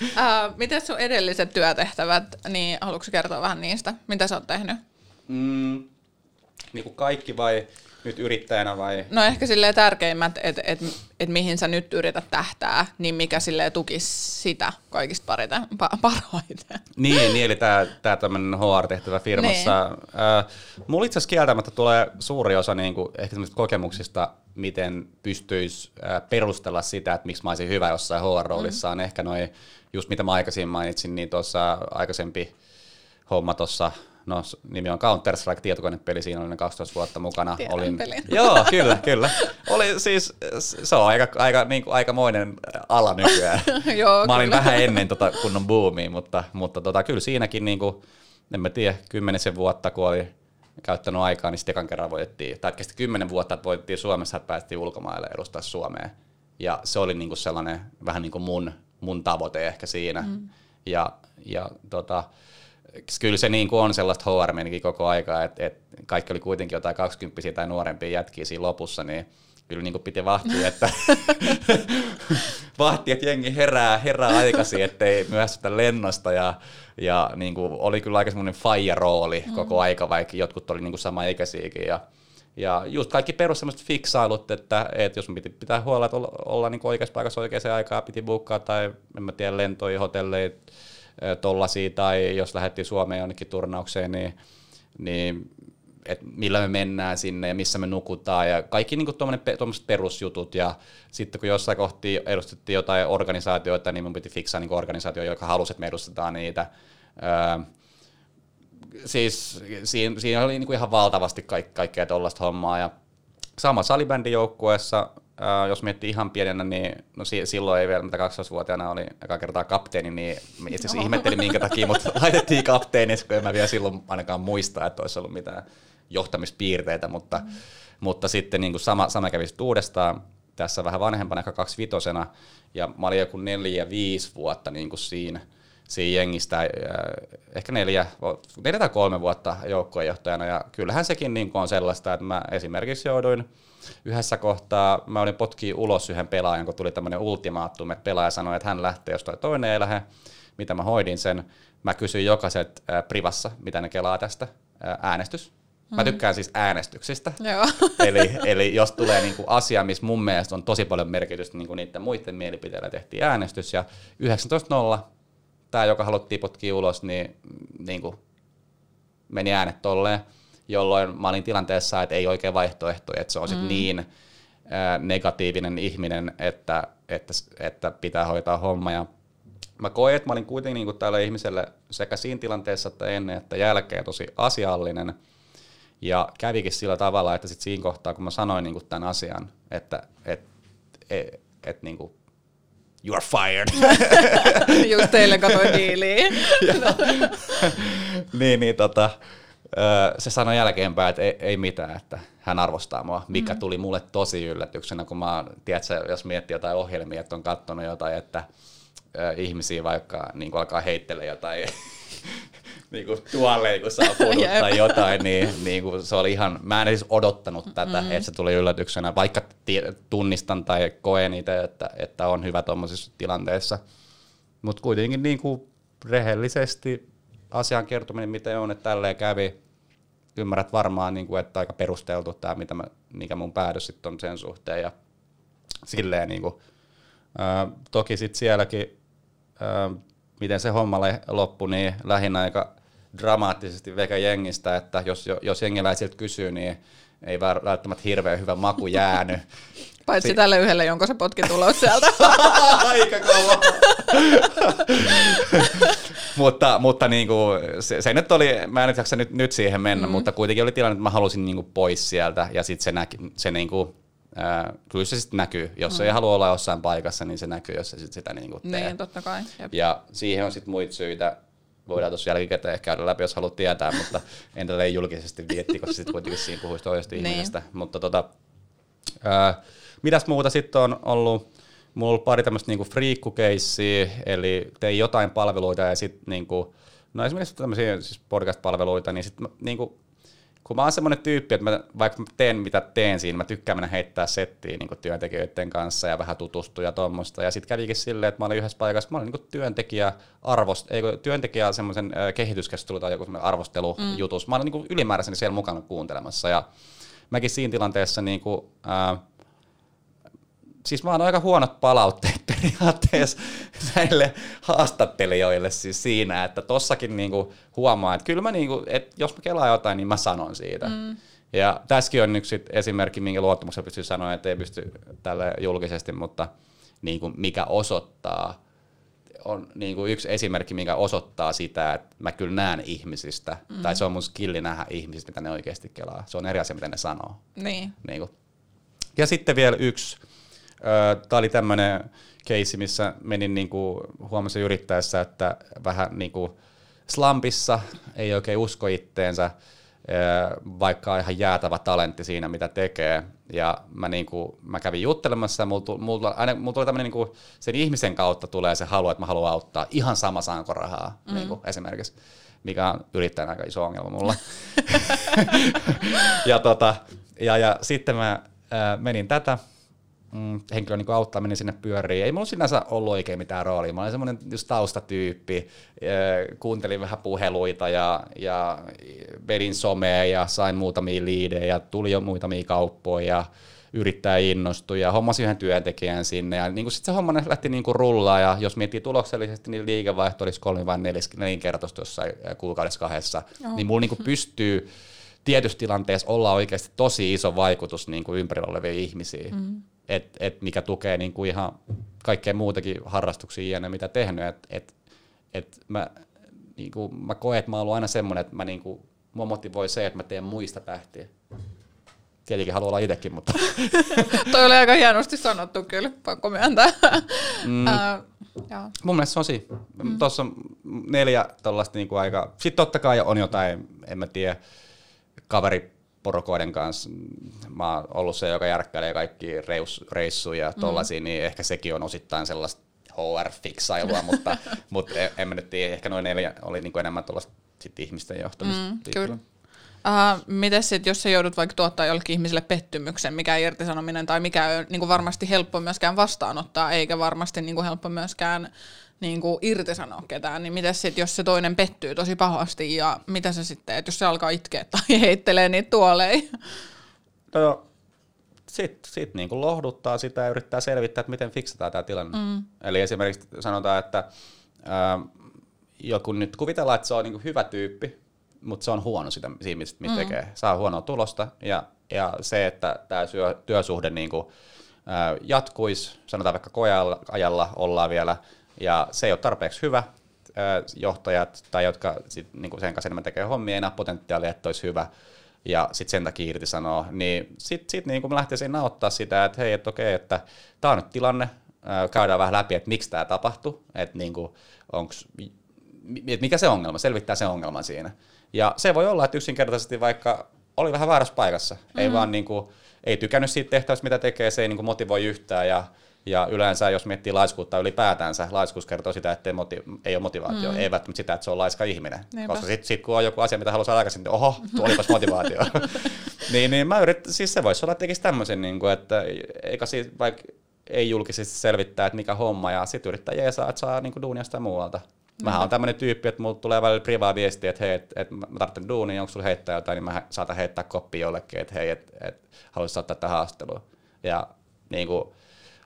uh, miten sun edelliset työtehtävät, niin haluatko kertoa vähän niistä? Mitä sä oot tehnyt? Mm, niin kuin kaikki vai nyt yrittäjänä vai? No ehkä sille tärkeimmät, että et, et mihin sä nyt yrität tähtää, niin mikä sille tukisi sitä kaikista parita, pa, parhaiten. Niin, niin, eli tämä tää tämmöinen HR-tehtävä firmassa. Niin. Äh, mulla itse asiassa kieltämättä tulee suuri osa niin kuin, ehkä kokemuksista, miten pystyisi äh, perustella sitä, että miksi mä olisin hyvä jossain HR-roolissa, mm. on ehkä noin, just mitä mä aikaisemmin mainitsin, niin tuossa aikaisempi homma tuossa no nimi on Counter-Strike, tietokonepeli, siinä olin 12 vuotta mukana. Olin, Joo, kyllä, kyllä. Oli siis, se on aika, aika niin kuin, aikamoinen ala nykyään. Joo, mä olin kyllä. vähän ennen tota kunnon boomia, mutta, mutta tota, kyllä siinäkin, niin kuin, en mä tiedä, kymmenisen vuotta, kun oli käyttänyt aikaa, niin sitten ekan kerran voitettiin, tai kesti kymmenen vuotta, että voitettiin Suomessa, että päästiin ulkomaille edustaa Suomeen. Ja se oli niin kuin sellainen vähän niin kuin mun, mun tavoite ehkä siinä. Mm. Ja, ja tota, kyllä se niin kuin on sellaista hr koko aikaa, että, että kaikki oli kuitenkin jotain 20 tai nuorempia jätkiä siinä lopussa, niin kyllä niin kuin piti vahtia, että vahti, että jengi herää, herää aikaisin, ettei myöhästytä lennosta ja, ja niin kuin oli kyllä aika semmoinen faija-rooli mm. koko aika, vaikka jotkut oli niin kuin sama ikäisiäkin ja ja just kaikki perus semmoiset fiksailut, että, että jos piti pitää huolella, että olla, olla niin oikeassa paikassa oikeaan aikaan, piti bukkaa tai en mä tiedä, lentoja, hotelleja, tollasia, tai jos lähdettiin Suomeen jonnekin turnaukseen, niin, niin että millä me mennään sinne ja missä me nukutaan. Ja kaikki niin tuommoiset perusjutut. Ja sitten kun jossain kohti edustettiin jotain organisaatioita, niin mun piti fiksaa niin organisaatio, joka halusi, että me edustetaan niitä. Öö, siis siinä, siinä oli niin kuin ihan valtavasti kaik, kaikkea tuollaista hommaa. Ja sama salibändijoukkueessa, Uh, jos miettii ihan pienenä, niin no si- silloin ei vielä, mitä 12-vuotiaana oli eka kertaa kapteeni, niin itse asiassa ihmettelin minkä takia, mutta laitettiin kapteeni, kun en mä vielä silloin ainakaan muista, että olisi ollut mitään johtamispiirteitä, mutta, mm. mutta sitten niin kuin sama, sama kävi uudestaan, tässä vähän vanhempana, ehkä kaksivitosena, ja mä olin joku neljä, viisi vuotta niin kuin siinä, siinä jengistä, ehkä neljä, neljä tai kolme vuotta joukkueenjohtajana, ja kyllähän sekin niin kuin on sellaista, että mä esimerkiksi jouduin yhdessä kohtaa, mä olin potki ulos yhden pelaajan, kun tuli tämmöinen ultimaattum, että pelaaja sanoi, että hän lähtee, jos toi toinen ei lähde, mitä mä hoidin sen. Mä kysyin jokaiset äh, privassa, mitä ne kelaa tästä, äh, äänestys. Mä mm. tykkään siis äänestyksistä. Joo. eli, eli jos tulee niinku asia, missä mun mielestä on tosi paljon merkitystä niinku niiden muiden mielipiteillä tehtiin äänestys, ja 19.0 tämä, joka haluttiin potkia ulos, niin niinku, meni äänet tolleen jolloin mä olin tilanteessa, että ei oikein vaihtoehtoja, että se on mm. niin ää, negatiivinen ihminen, että, että, että pitää hoitaa homma. Ja mä koen, että mä olin kuitenkin niin kuin tälle ihmiselle sekä siinä tilanteessa että ennen että jälkeen tosi asiallinen. Ja kävikin sillä tavalla, että sit siinä kohtaa, kun mä sanoin niin kuin tämän asian, että et, et, et, niin kuin, you are fired. Just teille katsoin diiliä. niin, niin tota, se sanoi jälkeenpäin, että ei, ei mitään, että hän arvostaa mua, mikä mm. tuli mulle tosi yllätyksenä, kun mä tiedätkö, jos miettii jotain ohjelmia, että on katsonut jotain, että ihmisiä vaikka niin alkaa heittele jotain niin kuin tuolle, kun saa pudut tai jotain, niin, niin kuin se oli ihan, mä en edes odottanut tätä, mm-hmm. että se tuli yllätyksenä, vaikka tunnistan tai koen itse, että, että on hyvä tuommoisissa tilanteissa. Mutta kuitenkin niin kuin rehellisesti asian kertominen, miten on, että tälleen kävi, ymmärrät varmaan, niin kuin, että aika perusteltu tämä, mitä mä, mikä mun päätös sitten on sen suhteen. Ja silleen, niin kuin, ää, toki sitten sielläkin, ää, miten se homma loppui, niin lähinnä aika dramaattisesti veka jengistä, että jos, jos jengiläisiltä kysyy, niin ei välttämättä hirveän hyvä maku jäänyt. Paitsi si- tälle yhdelle, jonka se potki tulos sieltä. Aika kova. mutta mutta niin kuin, se, se, nyt oli, mä en nyt jaksa nyt, nyt siihen mennä, mm. mutta kuitenkin oli tilanne, että mä halusin niin kuin pois sieltä ja sitten se, näki, se niin kuin, äh, kyllä se sitten näkyy. Jos mm. ei halua olla jossain paikassa, niin se näkyy, jos se sit sitä niin kuin tee. Niin, totta kai. Jep. Ja siihen on sitten muita syitä, voidaan tuossa jälkikäteen ehkä käydä läpi, jos haluat tietää, mutta en tätä julkisesti vietti, koska sitten kuitenkin siinä puhuisi toisesta niin. ihmisestä. Mutta tota, ää, mitäs muuta sitten on ollut? Mulla on ollut pari tämmöistä niinku friikkukeissiä, eli tein jotain palveluita ja sitten niinku, no esimerkiksi tämmöisiä siis podcast-palveluita, niin sitten niinku, kun mä oon semmoinen tyyppi, että mä, vaikka mä teen mitä teen siinä, mä tykkään mennä heittää settiä niin työntekijöiden kanssa ja vähän tutustua ja tuommoista. Ja sitten kävikin silleen, että mä olin yhdessä paikassa, mä olin niin työntekijä, arvost, ei, työntekijä semmoisen kehityskeskustelu tai joku arvostelujutus. Mm. Mä olin niin ylimääräisenä siellä mukana kuuntelemassa. Ja mäkin siinä tilanteessa niin kuin, äh, siis mä oon aika huonot palautteet periaatteessa näille haastattelijoille siis siinä, että tossakin niinku huomaa, että kyllä mä niinku, että jos mä kelaan jotain, niin mä sanon siitä. Mm. Ja tässäkin on yksi esimerkki, minkä luottamuksella pystyy sanoa, että ei pysty tälle julkisesti, mutta niin kuin mikä osoittaa, on niin kuin yksi esimerkki, mikä osoittaa sitä, että mä kyllä näen ihmisistä, mm. tai se on mun skilli nähdä ihmisistä, mitä ne oikeasti kelaa. Se on eri asia, mitä ne sanoo. Niin. niin kuin. Ja sitten vielä yksi, Tämä oli tämmöinen keissi, missä menin niinku, huomasin yrittäessä, että vähän niinku slampissa, ei oikein usko itteensä, vaikka on ihan jäätävä talentti siinä, mitä tekee. Ja mä, niinku, mä kävin juttelemassa ja mulla, mulla, aina, mulla tuli tämmöinen, niinku, sen ihmisen kautta tulee se halu, että mä haluan auttaa ihan sama saanko rahaa mm. niinku, esimerkiksi mikä on yrittäjän aika iso ongelma mulla. ja, tota, ja, ja sitten mä ää, menin tätä, mm, henkilön niin auttaminen sinne pyöriin. Ei mulla sinänsä ollut oikein mitään roolia. Mä olin semmoinen just taustatyyppi, kuuntelin vähän puheluita ja, ja vedin somea ja sain muutamia liidejä ja tuli jo muutamia kauppoja ja yrittää innostua ja hommasi yhden työntekijän sinne. Ja niin sitten se homma lähti niin kuin rullaa ja jos miettii tuloksellisesti, niin liikevaihto olisi kolme vai nelinkertaista jossain kuukaudessa kahdessa. Oh. Niin mulla niin kuin pystyy tietyssä tilanteessa olla oikeasti tosi iso vaikutus niin kuin ympärillä oleviin ihmisiin. Mm et, et mikä tukee niin kuin ihan kaikkea muutakin harrastuksia iänä, mitä tehnyt. Et, et, et mä, niin kuin, mä koen, että mä oon ollut aina semmoinen, että mä niin kuin, mua motivoi se, että mä teen muista tähtiä. Tietenkin haluan olla itsekin, mutta... Toi oli aika hienosti sanottu kyllä, pakko myöntää. mm, uh, Mun mielestä se on siinä. Mm. Tuossa on neljä tällaista niin kuin aika... Sitten totta kai on jotain, en mä tiedä, kaveri porokoiden kanssa, mä oon ollut se, joka järkkäilee kaikki reus, reissuja ja tollasia, mm. niin ehkä sekin on osittain sellaista HR-fiksailua, mutta, mutta en, en mä nyt tiedä, ehkä noin neljä oli niin kuin enemmän tuollaista sit ihmisten johtamista. Mm, kyllä. Uh, miten sitten, jos sä joudut vaikka tuottaa jollekin ihmiselle pettymyksen, mikä irtisanominen tai mikä on niin varmasti helppo myöskään vastaanottaa, eikä varmasti niin helppo myöskään niin kuin irtisanoa ketään, niin miten sitten, jos se toinen pettyy tosi pahasti ja mitä se sitten, että jos se alkaa itkeä tai heittelee niitä tuoleja? No, sitten sit niin kuin lohduttaa sitä ja yrittää selvittää, että miten fiksataan tämä tilanne. Mm. Eli esimerkiksi sanotaan, että ää, joku nyt kuvitellaan, että se on niin kuin hyvä tyyppi, mutta se on huono sitä, siinä, mitä mm. tekee. Saa huonoa tulosta ja, ja se, että tämä työsuhde niin kuin, ää, jatkuisi, sanotaan vaikka koeajalla ollaan vielä ja se ei ole tarpeeksi hyvä, johtajat tai jotka sit, niin kuin sen kanssa enemmän tekee hommia, ei näe potentiaalia, että olisi hyvä, ja sitten sen takia irti sanoo, niin sitten sit, niin mä lähtisin nauttaa sitä, että hei, että okei, että tämä on nyt tilanne, käydään vähän läpi, että miksi tämä tapahtui, että niin onks, että mikä se ongelma, selvittää se ongelma siinä. Ja se voi olla, että yksinkertaisesti vaikka oli vähän väärässä paikassa, mm-hmm. ei vaan niin kuin, ei tykännyt siitä tehtävästä, mitä tekee, se ei niin kuin motivoi yhtään. Ja ja yleensä, jos miettii laiskuutta ylipäätänsä, laiskuus kertoo sitä, että ei, moti- ei ole motivaatio, mm. ei välttämättä sitä, että se on laiska ihminen. Niinpä. Koska sitten sit, kun on joku asia, mitä haluaa saada aikaisemmin, niin oho, olipas motivaatio. niin, niin mä yritän, siis se voisi olla, tekisi tämmöisen, niin kuin, että eikä siis vaikka ei julkisesti selvittää, että mikä homma, ja sitten yrittää jeesaa, että saa niin duunia muualta. Mähän on tämmöinen tyyppi, että mulla tulee välillä privaa viestiä, että hei, että et mä tarvitsen duunia, onko sulla heittää jotain, niin mä saatan heittää koppi jollekin, että hei, että et, haluaisit ottaa tähän haastatteluun. Ja niin kuin,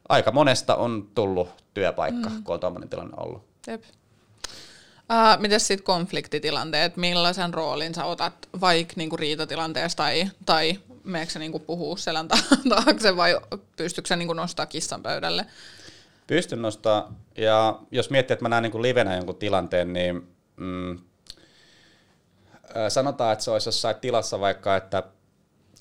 aika monesta on tullut työpaikka, mm. kun on tuommoinen tilanne ollut. Jep. Uh, miten sitten konfliktitilanteet, millaisen roolin sä otat vaikka niinku riitatilanteessa tai, tai meneekö sä niinku puhua selän taakse vai pystytkö sä niinku nostaa kissan pöydälle? Pystyn nostaa ja jos miettii, että mä näen niinku livenä jonkun tilanteen, niin mm, sanotaan, että se olisi jossain tilassa vaikka, että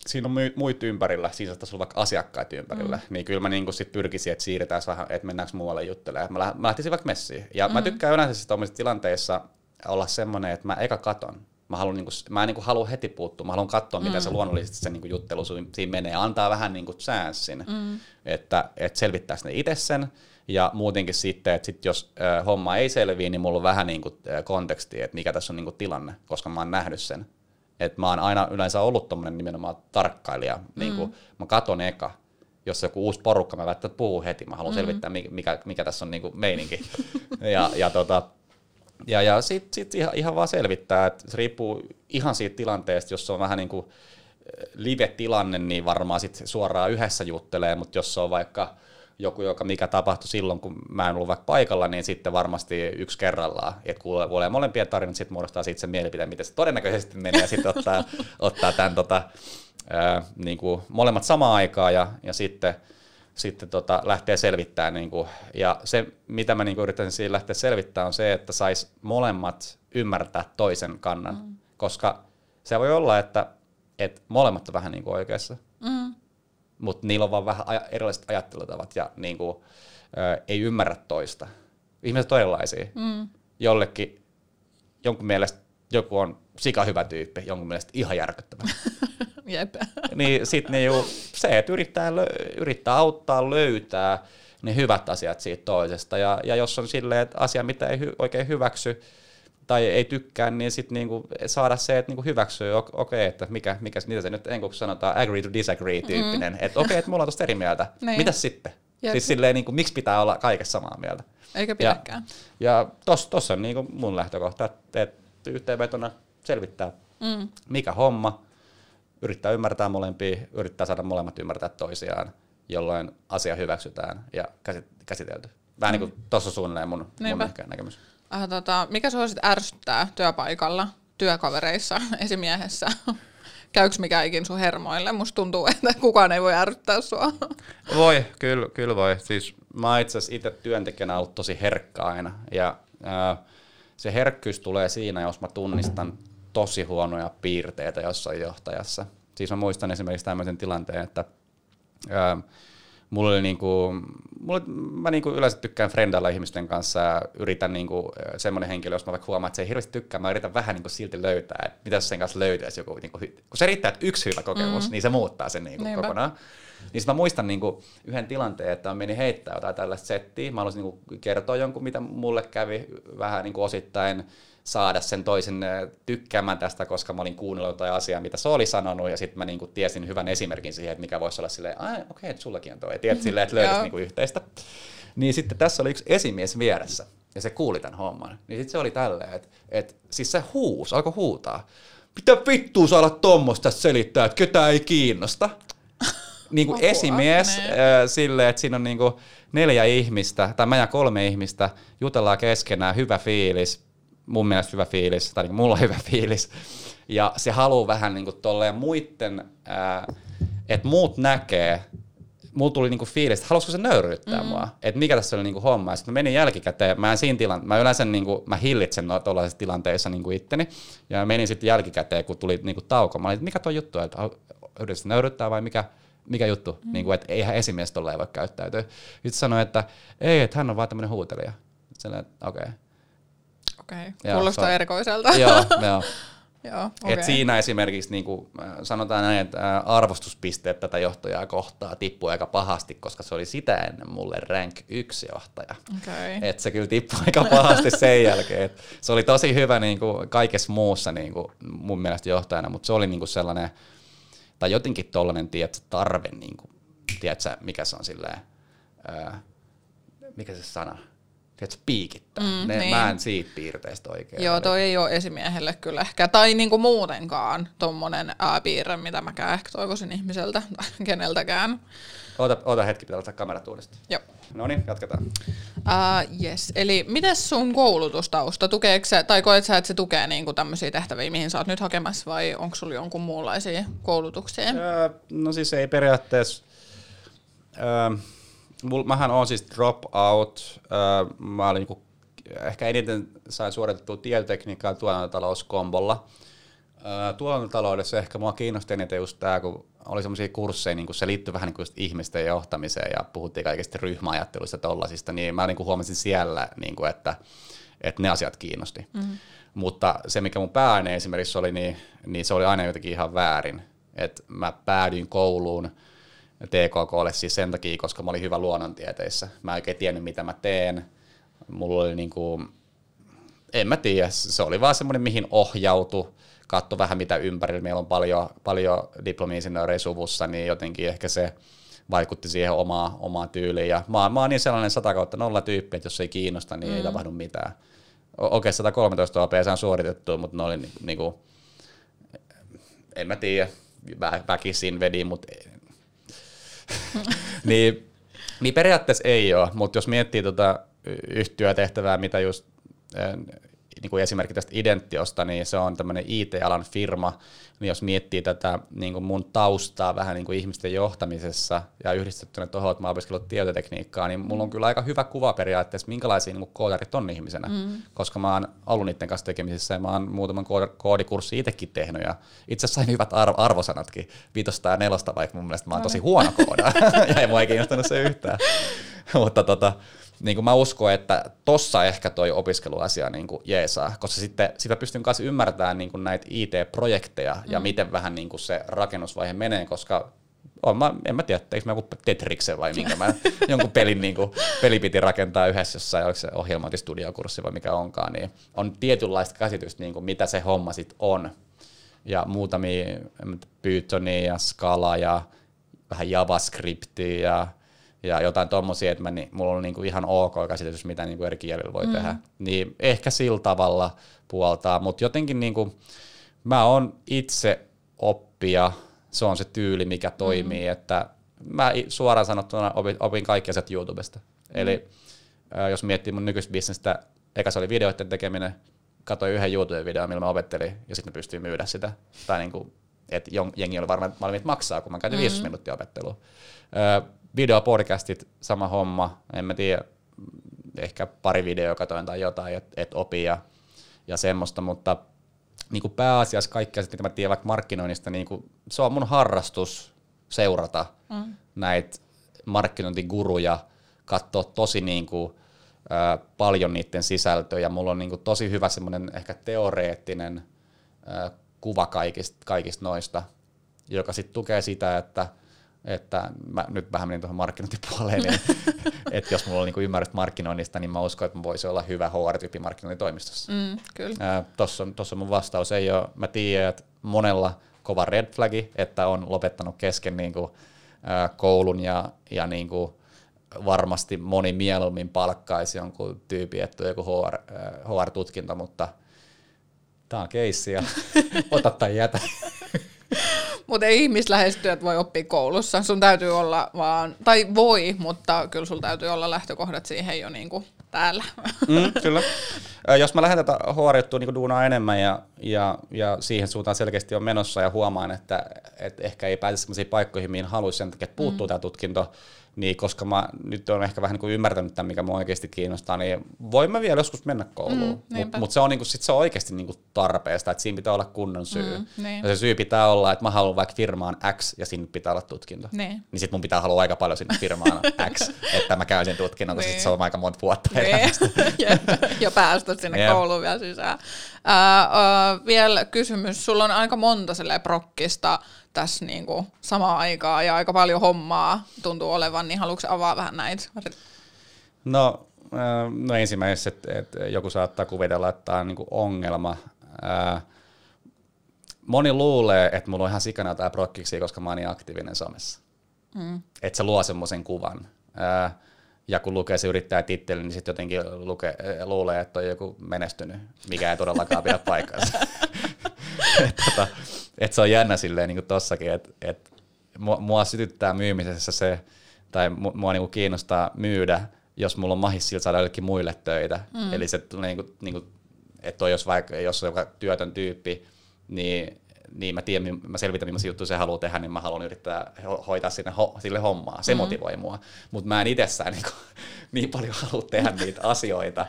siinä on muita ympärillä, siinä saattaa olla vaikka asiakkaita ympärillä, mm. niin kyllä mä niin sit pyrkisin, että siirretään vähän, että mennäänkö muualle juttelemaan. Mä, mä lähtisin vaikka messiin. Ja mm. mä tykkään yleensä siis tilanteissa olla semmoinen, että mä eka katon. Mä, haluan, niin kuin, mä en niin kuin, halua heti puuttua, mä haluan katsoa, miten mm. se luonnollisesti se niin kuin, juttelu siinä menee. Antaa vähän niin kuin, chanssin, mm. että, että selvittää ne itse sen. Ja muutenkin sitten, että sit jos homma ei selviä, niin mulla on vähän niin kuin, konteksti, että mikä tässä on niin kuin, tilanne, koska mä oon nähnyt sen että mä oon aina yleensä ollut tommonen nimenomaan tarkkailija. Mm. Niin kuin, mä katon eka, jos joku uusi porukka, mä välttämättä puhuu heti. Mä haluan mm. selvittää, mikä, mikä tässä on niin kuin meininki. ja, ja, tota, ja, ja sitten sit ihan, ihan vaan selvittää, että se riippuu ihan siitä tilanteesta, jos se on vähän niin kuin eh, live-tilanne, niin varmaan sit suoraan yhdessä juttelee, mutta jos se on vaikka joku, joka mikä tapahtui silloin, kun mä en ollut vaikka paikalla, niin sitten varmasti yksi kerrallaan, että kuulee, kuulee molempia tarinat, sitten muodostaa sitten sen mielipiteen, miten se todennäköisesti menee, ja sitten ottaa, ottaa tämän tota, ää, niin kuin molemmat samaan aikaan, ja, ja sitten, sitten tota, lähtee selvittämään. Niin kuin, ja se, mitä mä niin yritän siinä lähteä selvittämään, on se, että sais molemmat ymmärtää toisen kannan, mm. koska se voi olla, että, että molemmat on vähän niin kuin oikeassa, mutta niillä on vaan vähän aja- erilaiset ajattelutavat ja niin kuin, ö, ei ymmärrä toista. Ihmiset on erilaisia. Mm. Jollekin jonkun mielestä joku on sika hyvä tyyppi, jonkun mielestä ihan järkyttävä. Jep. niin sitten niinku, se, että yrittää, lö- yrittää auttaa löytää ne hyvät asiat siitä toisesta. Ja, ja jos on silleen, että asia, mitä ei hy- oikein hyväksy tai ei tykkää, niin sitten niinku saada se, että niinku hyväksyy, okei, okay, että mikä, mikä, mitä se nyt englanniksi sanotaan, agree to disagree tyyppinen. Mm. Että okei, okay, että mulla on tosta eri mieltä. Niin. Mitäs sitten? Jep. Siis silleen, niinku, miksi pitää olla kaikessa samaa mieltä? Eikä Ja, pidäkään. ja tos, tossa on niinku mun lähtökohta, että et yhteenvetona selvittää, Mm. mikä homma, yrittää ymmärtää molempia, yrittää saada molemmat ymmärtää toisiaan, jolloin asia hyväksytään ja käsit- käsitelty. Vähän niin kuin tuossa suunnilleen mun, mun Niinpä. näkemys. Äh, tota, mikä sua sit ärsyttää työpaikalla, työkavereissa, esimiehessä? Käyks mikä ikin sun hermoille? Musta tuntuu, että kukaan ei voi ärsyttää sua. Voi, kyllä, kyllä voi. Siis mä itse asiassa itse työntekijänä ollut tosi herkkä aina. Ja ää, se herkkyys tulee siinä, jos mä tunnistan tosi huonoja piirteitä jossain johtajassa. Siis mä muistan esimerkiksi tämmöisen tilanteen, että ää, mulla oli niinku, mulla, mä niinku yleensä tykkään frendailla ihmisten kanssa ja yritän niinku, semmoinen henkilö, jos mä vaikka huomaan, että se ei hirveästi tykkää, mä yritän vähän niinku silti löytää, että mitä sen kanssa löytäisi joku, niinku, kun se riittää, että yksi hyvä kokemus, mm. niin se muuttaa sen niinku Niinpä. kokonaan. Niin mä muistan niinku yhden tilanteen, että mä menin heittää jotain tällaista settiä. Mä haluaisin niinku kertoa jonkun, mitä mulle kävi vähän niinku osittain saada sen toisen äh, tykkäämään tästä, koska mä olin kuunnellut jotain asiaa, mitä se oli sanonut, ja sitten mä niinku tiesin hyvän esimerkin siihen, että mikä voisi olla silleen, ai okei, okay, että sullakin on toi, tiedät silleen, että löydät niinku yhteistä. Niin sitten tässä oli yksi esimies vieressä, ja se kuuli tämän homman. Niin sitten se oli tälleen, että, että siis se huus, alkoi huutaa, mitä vittua saa olla tommosta selittää, että ketään ei kiinnosta? Niin kuin Apua, esimies äh, silleen, että siinä on niin kuin neljä ihmistä, tai mä ja kolme ihmistä, jutellaan keskenään, hyvä fiilis, mun mielestä hyvä fiilis, tai niin mulla on hyvä fiilis, ja se haluaa vähän niin kuin tolleen muitten, että muut näkee, mulla tuli niinku fiilis, että haluaisiko se nöyryyttää mm. mua, että mikä tässä oli niinku homma. Ja sitten mä menin jälkikäteen, mä en siinä tilan, mä yleensä niinku, mä hillitsen no, tuollaisissa tilanteissa niinku itteni, ja mä menin sitten jälkikäteen, kun tuli niinku tauko, mä olin, että mikä tuo juttu, että yritätkö nöyryyttää vai mikä, mikä juttu, mm. niinku, että eihän esimies tolleen voi käyttäytyä. Sitten sanoi, että ei, että hän on vaan tämmöinen huutelija. Että okei. Okay. Okei, okay. Kuulostaa erikoiselta. joo, joo. Joo, Okay. Et siinä esimerkiksi niin kuin, sanotaan näin, että ä, arvostuspisteet tätä johtajaa kohtaa tippui aika pahasti, koska se oli sitä ennen mulle rank 1 johtaja. Okei. Et se kyllä tippui aika pahasti sen jälkeen. Et se oli tosi hyvä niin kuin kaikessa muussa niin kuin mun mielestä johtajana, mutta se oli niin kuin sellainen, tai jotenkin tollainen tiedätkö, tarve, niin kuin, tiedätkö, mikä se on silleen, ää, mikä se sana, tiedätkö, piikittää. Mm, ne, niin. Mä en siitä piirteistä oikein. Joo, toi ei ole esimiehelle kyllä ehkä, tai niinku muutenkaan tommonen ää, piirre, mitä mäkään ehkä toivoisin ihmiseltä tai keneltäkään. Oota, oota hetki, pitää ottaa kamerat uudestaan. Joo. No niin, jatketaan. Uh, yes. Eli mites sun koulutustausta, tukeeko se, tai koet sä, että se tukee niinku tämmöisiä tehtäviä, mihin sä oot nyt hakemassa, vai onko sulla jonkun muunlaisia koulutuksia? Öö, no siis ei periaatteessa... Öö, mul, mähän on siis drop out. Öö, mä olin niinku, ehkä eniten sain suoritettua tietotekniikkaa tuotantotalouskombolla. Öö, tuotantotaloudessa ehkä mua kiinnosti eniten just tää, kun oli semmoisia kursseja, niin kun se liittyi vähän niin ihmisten johtamiseen ja puhuttiin kaikista ryhmäajatteluista ja tollasista, niin mä niin kuin huomasin siellä, niin kuin, että, että ne asiat kiinnosti. Mm. Mutta se, mikä mun pääaine esimerkiksi oli, niin, niin se oli aina jotenkin ihan väärin. Et mä päädyin kouluun TKKlle siis sen takia, koska mä olin hyvä luonnontieteissä. Mä en oikein tiennyt, mitä mä teen. Mulla oli niinku, en mä tiedä, se oli vaan semmoinen, mihin ohjautu, katso vähän mitä ympärillä. Meillä on paljon, paljon diplomi-insinöörejä suvussa, niin jotenkin ehkä se vaikutti siihen omaa, omaan tyyliin. Ja mä, mä oon niin sellainen 100 kautta nolla tyyppi, että jos ei kiinnosta, niin mm. ei tapahdu mitään. Okei, 113 OP saan suoritettua, mutta ne oli ni- niinku, en mä tiedä, vä- väkisin vedin, mutta niin, niin periaatteessa ei ole, mutta jos miettii tota yhtyötehtävää, mitä just äh, niin kuin esimerkki tästä Identiosta, niin se on tämmöinen IT-alan firma, niin jos miettii tätä niin kuin mun taustaa vähän niin kuin ihmisten johtamisessa ja yhdistettynä tuohon, että mä opiskellut tietotekniikkaa, niin mulla on kyllä aika hyvä kuva periaatteessa, minkälaisia niin koodarit on ihmisenä, mm. koska mä oon ollut niiden kanssa tekemisissä ja mä oon muutaman koodikurssi itsekin tehnyt ja itse asiassa sain hyvät arv- arvosanatkin, viitosta ja nelosta, vaikka mun mielestä mä oon tosi huono kooda ja ei mua ei kiinnostanut se yhtään. Mutta tota, niin kuin mä uskon, että tossa ehkä toi opiskeluasia niin kuin jeesaa, koska sitten sitä pystyn kanssa ymmärtämään niin kuin näitä IT-projekteja mm. ja miten vähän niin kuin se rakennusvaihe menee, koska on, mä, en mä tiedä, teikö mä joku Tetriksen vai minkä mä jonkun pelin niin kuin, peli piti rakentaa yhdessä jossain, oliko se ohjelmointistudiokurssi vai mikä onkaan, niin on tietynlaista käsitystä, niin kuin, mitä se homma sitten on. Ja muutamia Pythonia ja Scala ja vähän JavaScriptia ja ja jotain tommosia, että mä, niin, mulla on niinku ihan ok käsitys, mitä niinku eri kielillä voi mm. tehdä. Niin ehkä sillä tavalla puoltaa, mutta jotenkin niinku, mä oon itse oppija, se on se tyyli, mikä toimii, mm. että mä suoraan sanottuna opin, opin kaikki asiat YouTubesta. Mm. Eli äh, jos miettii mun nykyistä bisnestä, eka se oli videoiden tekeminen, katsoin yhden YouTube-videon, millä mä opettelin, ja sitten pystyin myydä sitä. Tai niinku, että jengi oli varmaan valmiit maksaa, kun mä käytin mm. 15 minuuttia opettelua. Äh, videopodcastit, sama homma, en mä tiedä, ehkä pari videoa katoin tai jotain, että et opi ja, ja semmoista, mutta niin kuin pääasiassa kaikkea, mitä mä tiedän vaikka markkinoinnista, niin kuin, se on mun harrastus seurata mm. näitä markkinointiguruja, katsoa tosi niin kuin, ä, paljon niiden sisältöjä. Mulla on niin kuin, tosi hyvä semmoinen ehkä teoreettinen ä, kuva kaikista, kaikista noista, joka sitten tukee sitä, että – että mä nyt vähän menin tuohon markkinointipuoleen, niin että jos mulla on niinku ymmärrys markkinoinnista, niin mä uskon, että mä voisin olla hyvä HR-tyyppi markkinointitoimistossa. Mm, kyllä. Tuossa on, tossa on mun vastaus. Ei ole, mä tiedän, että monella kova red flagi, että on lopettanut kesken niinku, ää, koulun ja, ja niinku, varmasti moni mieluummin palkkaisi jonkun tyypin, että on joku HR, HR-tutkinto, mutta tämä on keissi ja ota tai jätä. Mutta ei voi oppia koulussa. Sun täytyy olla vaan, tai voi, mutta kyllä sulla täytyy olla lähtökohdat siihen jo niinku täällä. Mm, kyllä. Jos mä lähden tätä hr niin duunaa enemmän ja, ja, ja, siihen suuntaan selkeästi on menossa ja huomaan, että, että ehkä ei pääse sellaisiin paikkoihin, mihin haluaisi sen takia, että puuttuu mm. tämä tutkinto, niin koska mä nyt olen ehkä vähän niin kuin ymmärtänyt tämän, mikä mua oikeasti kiinnostaa, niin voin mä vielä joskus mennä kouluun. Mm, Mutta mut se, on, niin kuin, sit se on oikeasti niin kuin tarpeesta, että siinä pitää olla kunnon syy. Mm, niin. Ja se syy pitää olla, että mä haluan vaikka firmaan X ja siinä pitää olla tutkinto. Niin, niin sit mun pitää haluaa aika paljon sinne firmaan X, että mä käyn sen tutkinnon, niin. se on aika monta vuotta niin. ja, ja päästä sinne yep. kouluun vielä sisään. Uh, uh, vielä kysymys, sulla on aika monta prokkista tässä niinku samaan aikaan ja aika paljon hommaa tuntuu olevan, niin haluatko avaa vähän näitä? No, no ensimmäisessä, että, että joku saattaa kuvitella, että tämä on niinku ongelma. Moni luulee, että mulla on ihan sikana tämä prokkiksi, koska mä oon niin aktiivinen somessa. Mm. Että se luo semmoisen kuvan. Ja kun lukee se titteli, niin sitten jotenkin luke, luulee, että on joku menestynyt, mikä ei todellakaan pidä paikkansa. et, tota, et se on jännä silleen niin kuin tossakin, että et mua, mua sytyttää myymisessä se, tai mua niin kuin kiinnostaa myydä, jos mulla on mahis sillä saada jollekin muille töitä. Mm. Eli se niin kuin, niin kuin, että jos vaikka jos on joka työtön tyyppi, niin niin mä tiedän, mä selvitän, millaisia juttuja se haluaa tehdä, niin mä haluan yrittää hoitaa sinne, ho, sille hommaa. Se mm-hmm. motivoi mua. Mutta mä en itsessään niin, kuin, niin paljon halua tehdä niitä asioita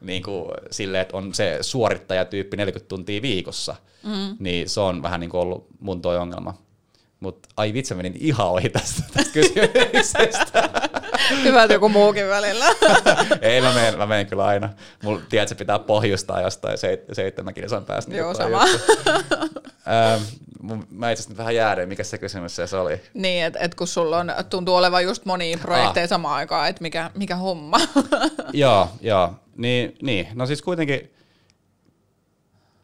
niin kuin, silleen, että on se suorittajatyyppi 40 tuntia viikossa. Mm. Niin se on vähän niin kuin ollut mun toi ongelma. Mutta ai vitsi, menin ihan ohi tästä, tästä kysymyksestä. Hyvä, että joku muukin välillä. Ei, mä menen, mä menen kyllä aina. Mulla tiedät, että se pitää pohjustaa jostain seit, seitsemän kilsan päästä. Joo, sama. ähm, mä itse asiassa vähän jäädyin, mikä se kysymys se oli. Niin, että et kun sulla on, tuntuu olevan just monia projekteja ah. samaan aikaan, että mikä, mikä homma. joo, joo. Niin, niin, no siis kuitenkin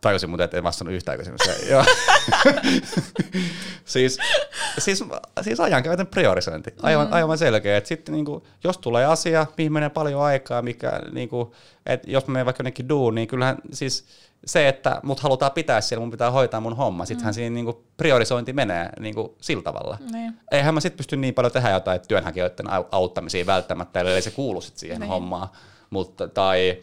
tajusin muuten, että en vastannut yhtään kysymykseen. siis, siis, siis ajankäytön priorisointi, aivan, mm. aivan selkeä. Että sitten niinku, jos tulee asia, mihin menee paljon aikaa, mikä, niinku, että jos mä menen vaikka jonnekin duun, niin kyllähän siis se, että mut halutaan pitää siellä, mun pitää hoitaa mun homma, sittenhän mm. siinä niinku priorisointi menee niinku sillä tavalla. Niin. Eihän mä sitten pysty niin paljon tehdä jotain työnhakijoiden auttamisia välttämättä, eli se kuulu sit siihen niin. hommaan. Mutta, tai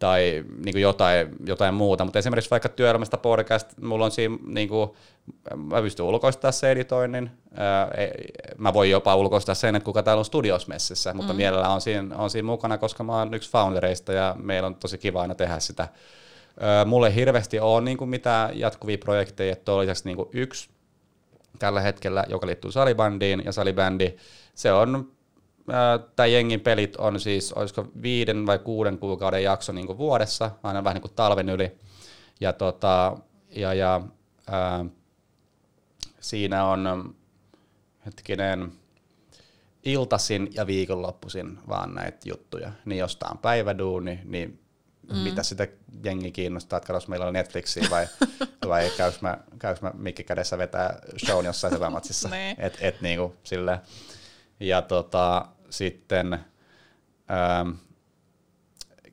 tai niin kuin jotain, jotain muuta, mutta esimerkiksi vaikka työelämästä podcast, mulla on siinä, niin kuin, mä pystyn ulkoistamaan se editoinnin, ää, mä voin jopa ulkoistaa sen, että kuka täällä on studiosmessissä, mutta mm. mielellä on siinä, on siinä mukana, koska mä oon yksi foundereista ja meillä on tosi kiva aina tehdä sitä. Mulle hirveästi on niin kuin mitään jatkuvia projekteja, että on lisäksi niin kuin yksi tällä hetkellä, joka liittyy salibandiin, ja salibändi, se on tämä jengin pelit on siis, olisiko viiden vai kuuden kuukauden jakso niin vuodessa, aina vähän niin kuin talven yli. Ja, tota, ja, ja ää, siinä on hetkinen iltasin ja viikonloppuisin vaan näitä juttuja. Niin jostain päiväduuni, niin mm. mitä sitä jengi kiinnostaa, että katsos meillä on Netflixiä vai, vai käys mä, käys mä mikki kädessä vetää shown jossain sevämatsissa. Niin. et, et niinku silleen. Ja tota, sitten ähm,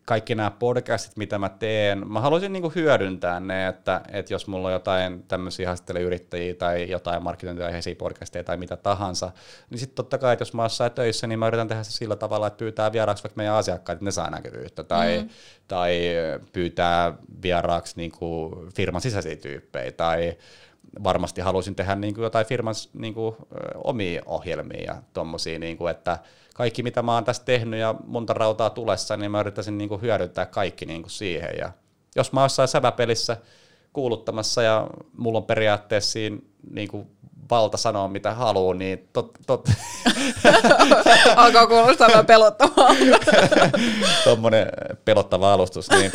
kaikki nämä podcastit, mitä mä teen, mä haluaisin niinku hyödyntää ne, että, että jos mulla on jotain tämmöisiä haastatteluyrittäjiä tai jotain markkinointiaiheisia podcasteja tai mitä tahansa, niin sitten totta kai, että jos mä oon töissä, niin mä yritän tehdä se sillä tavalla, että pyytää vieraaksi vaikka meidän asiakkaat, että ne saa näkyvyyttä, tai, mm. tai pyytää vieraaksi niinku firman sisäisiä tyyppejä, tai varmasti haluaisin tehdä niin kuin jotain firman niin kuin, omia ohjelmia ja tommosia, niin kuin, että kaikki mitä mä oon tässä tehnyt ja monta rautaa tulessa, niin mä yrittäisin niin kuin hyödyntää kaikki niin kuin siihen. Ja jos mä oon säväpelissä kuuluttamassa ja mulla on periaatteessa siinä niin kuin valta sanoa mitä haluaa, niin tot, tot. Alkaa kuulostaa vähän pelottavaa. Tuommoinen pelottava alustus. Niin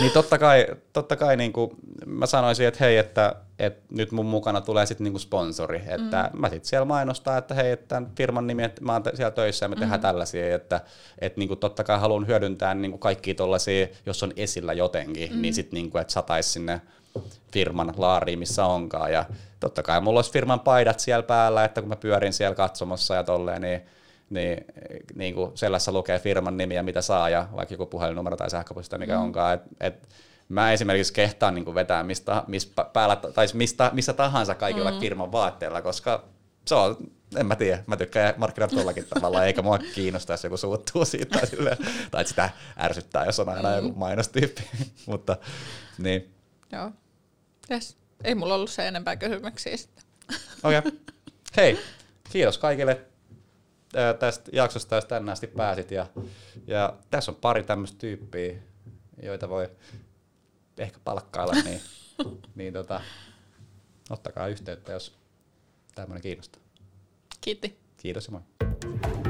niin totta kai, totta kai niin kuin mä sanoisin, että hei, että, että nyt mun mukana tulee sitten niin sponsori, että mm. mä sitten siellä mainostaa, että hei, että firman nimi, että mä oon siellä töissä ja me tehdään mm. tällaisia, että, että niin kuin totta kai haluan hyödyntää niin kuin kaikkia tollaisia, jos on esillä jotenkin, mm. niin sitten niin kuin, että sataisi sinne firman laariin, missä onkaan. Ja totta kai mulla olisi firman paidat siellä päällä, että kun mä pyörin siellä katsomassa ja tolleen, niin niin, niin kuin sellaisessa lukee firman nimi ja mitä saa ja vaikka joku puhelinnumero tai sähköposti mikä mm. onkaan. Et, et mä esimerkiksi kehtaan niin kuin vetää mistä, mistä, päällä, tai mistä, missä tahansa kaikilla mm. firman vaatteilla, koska se on, en mä tiedä, mä tykkään markkinoida tuollakin tavalla, eikä mua kiinnosta, jos joku suuttuu siitä tai, silleen, tai sitä ärsyttää, jos on aina mm. joku mainostyyppi. Mutta niin. Joo. Yes. Ei mulla ollut se enempää kysymyksiä sitten. Okei. Okay. Hei, kiitos kaikille tästä jaksosta, jos tänne asti pääsit. Ja, ja tässä on pari tämmöistä tyyppiä, joita voi ehkä palkkailla, niin, niin tota, ottakaa yhteyttä, jos tämmöinen kiinnostaa. Kiitti. Kiitos ja moi.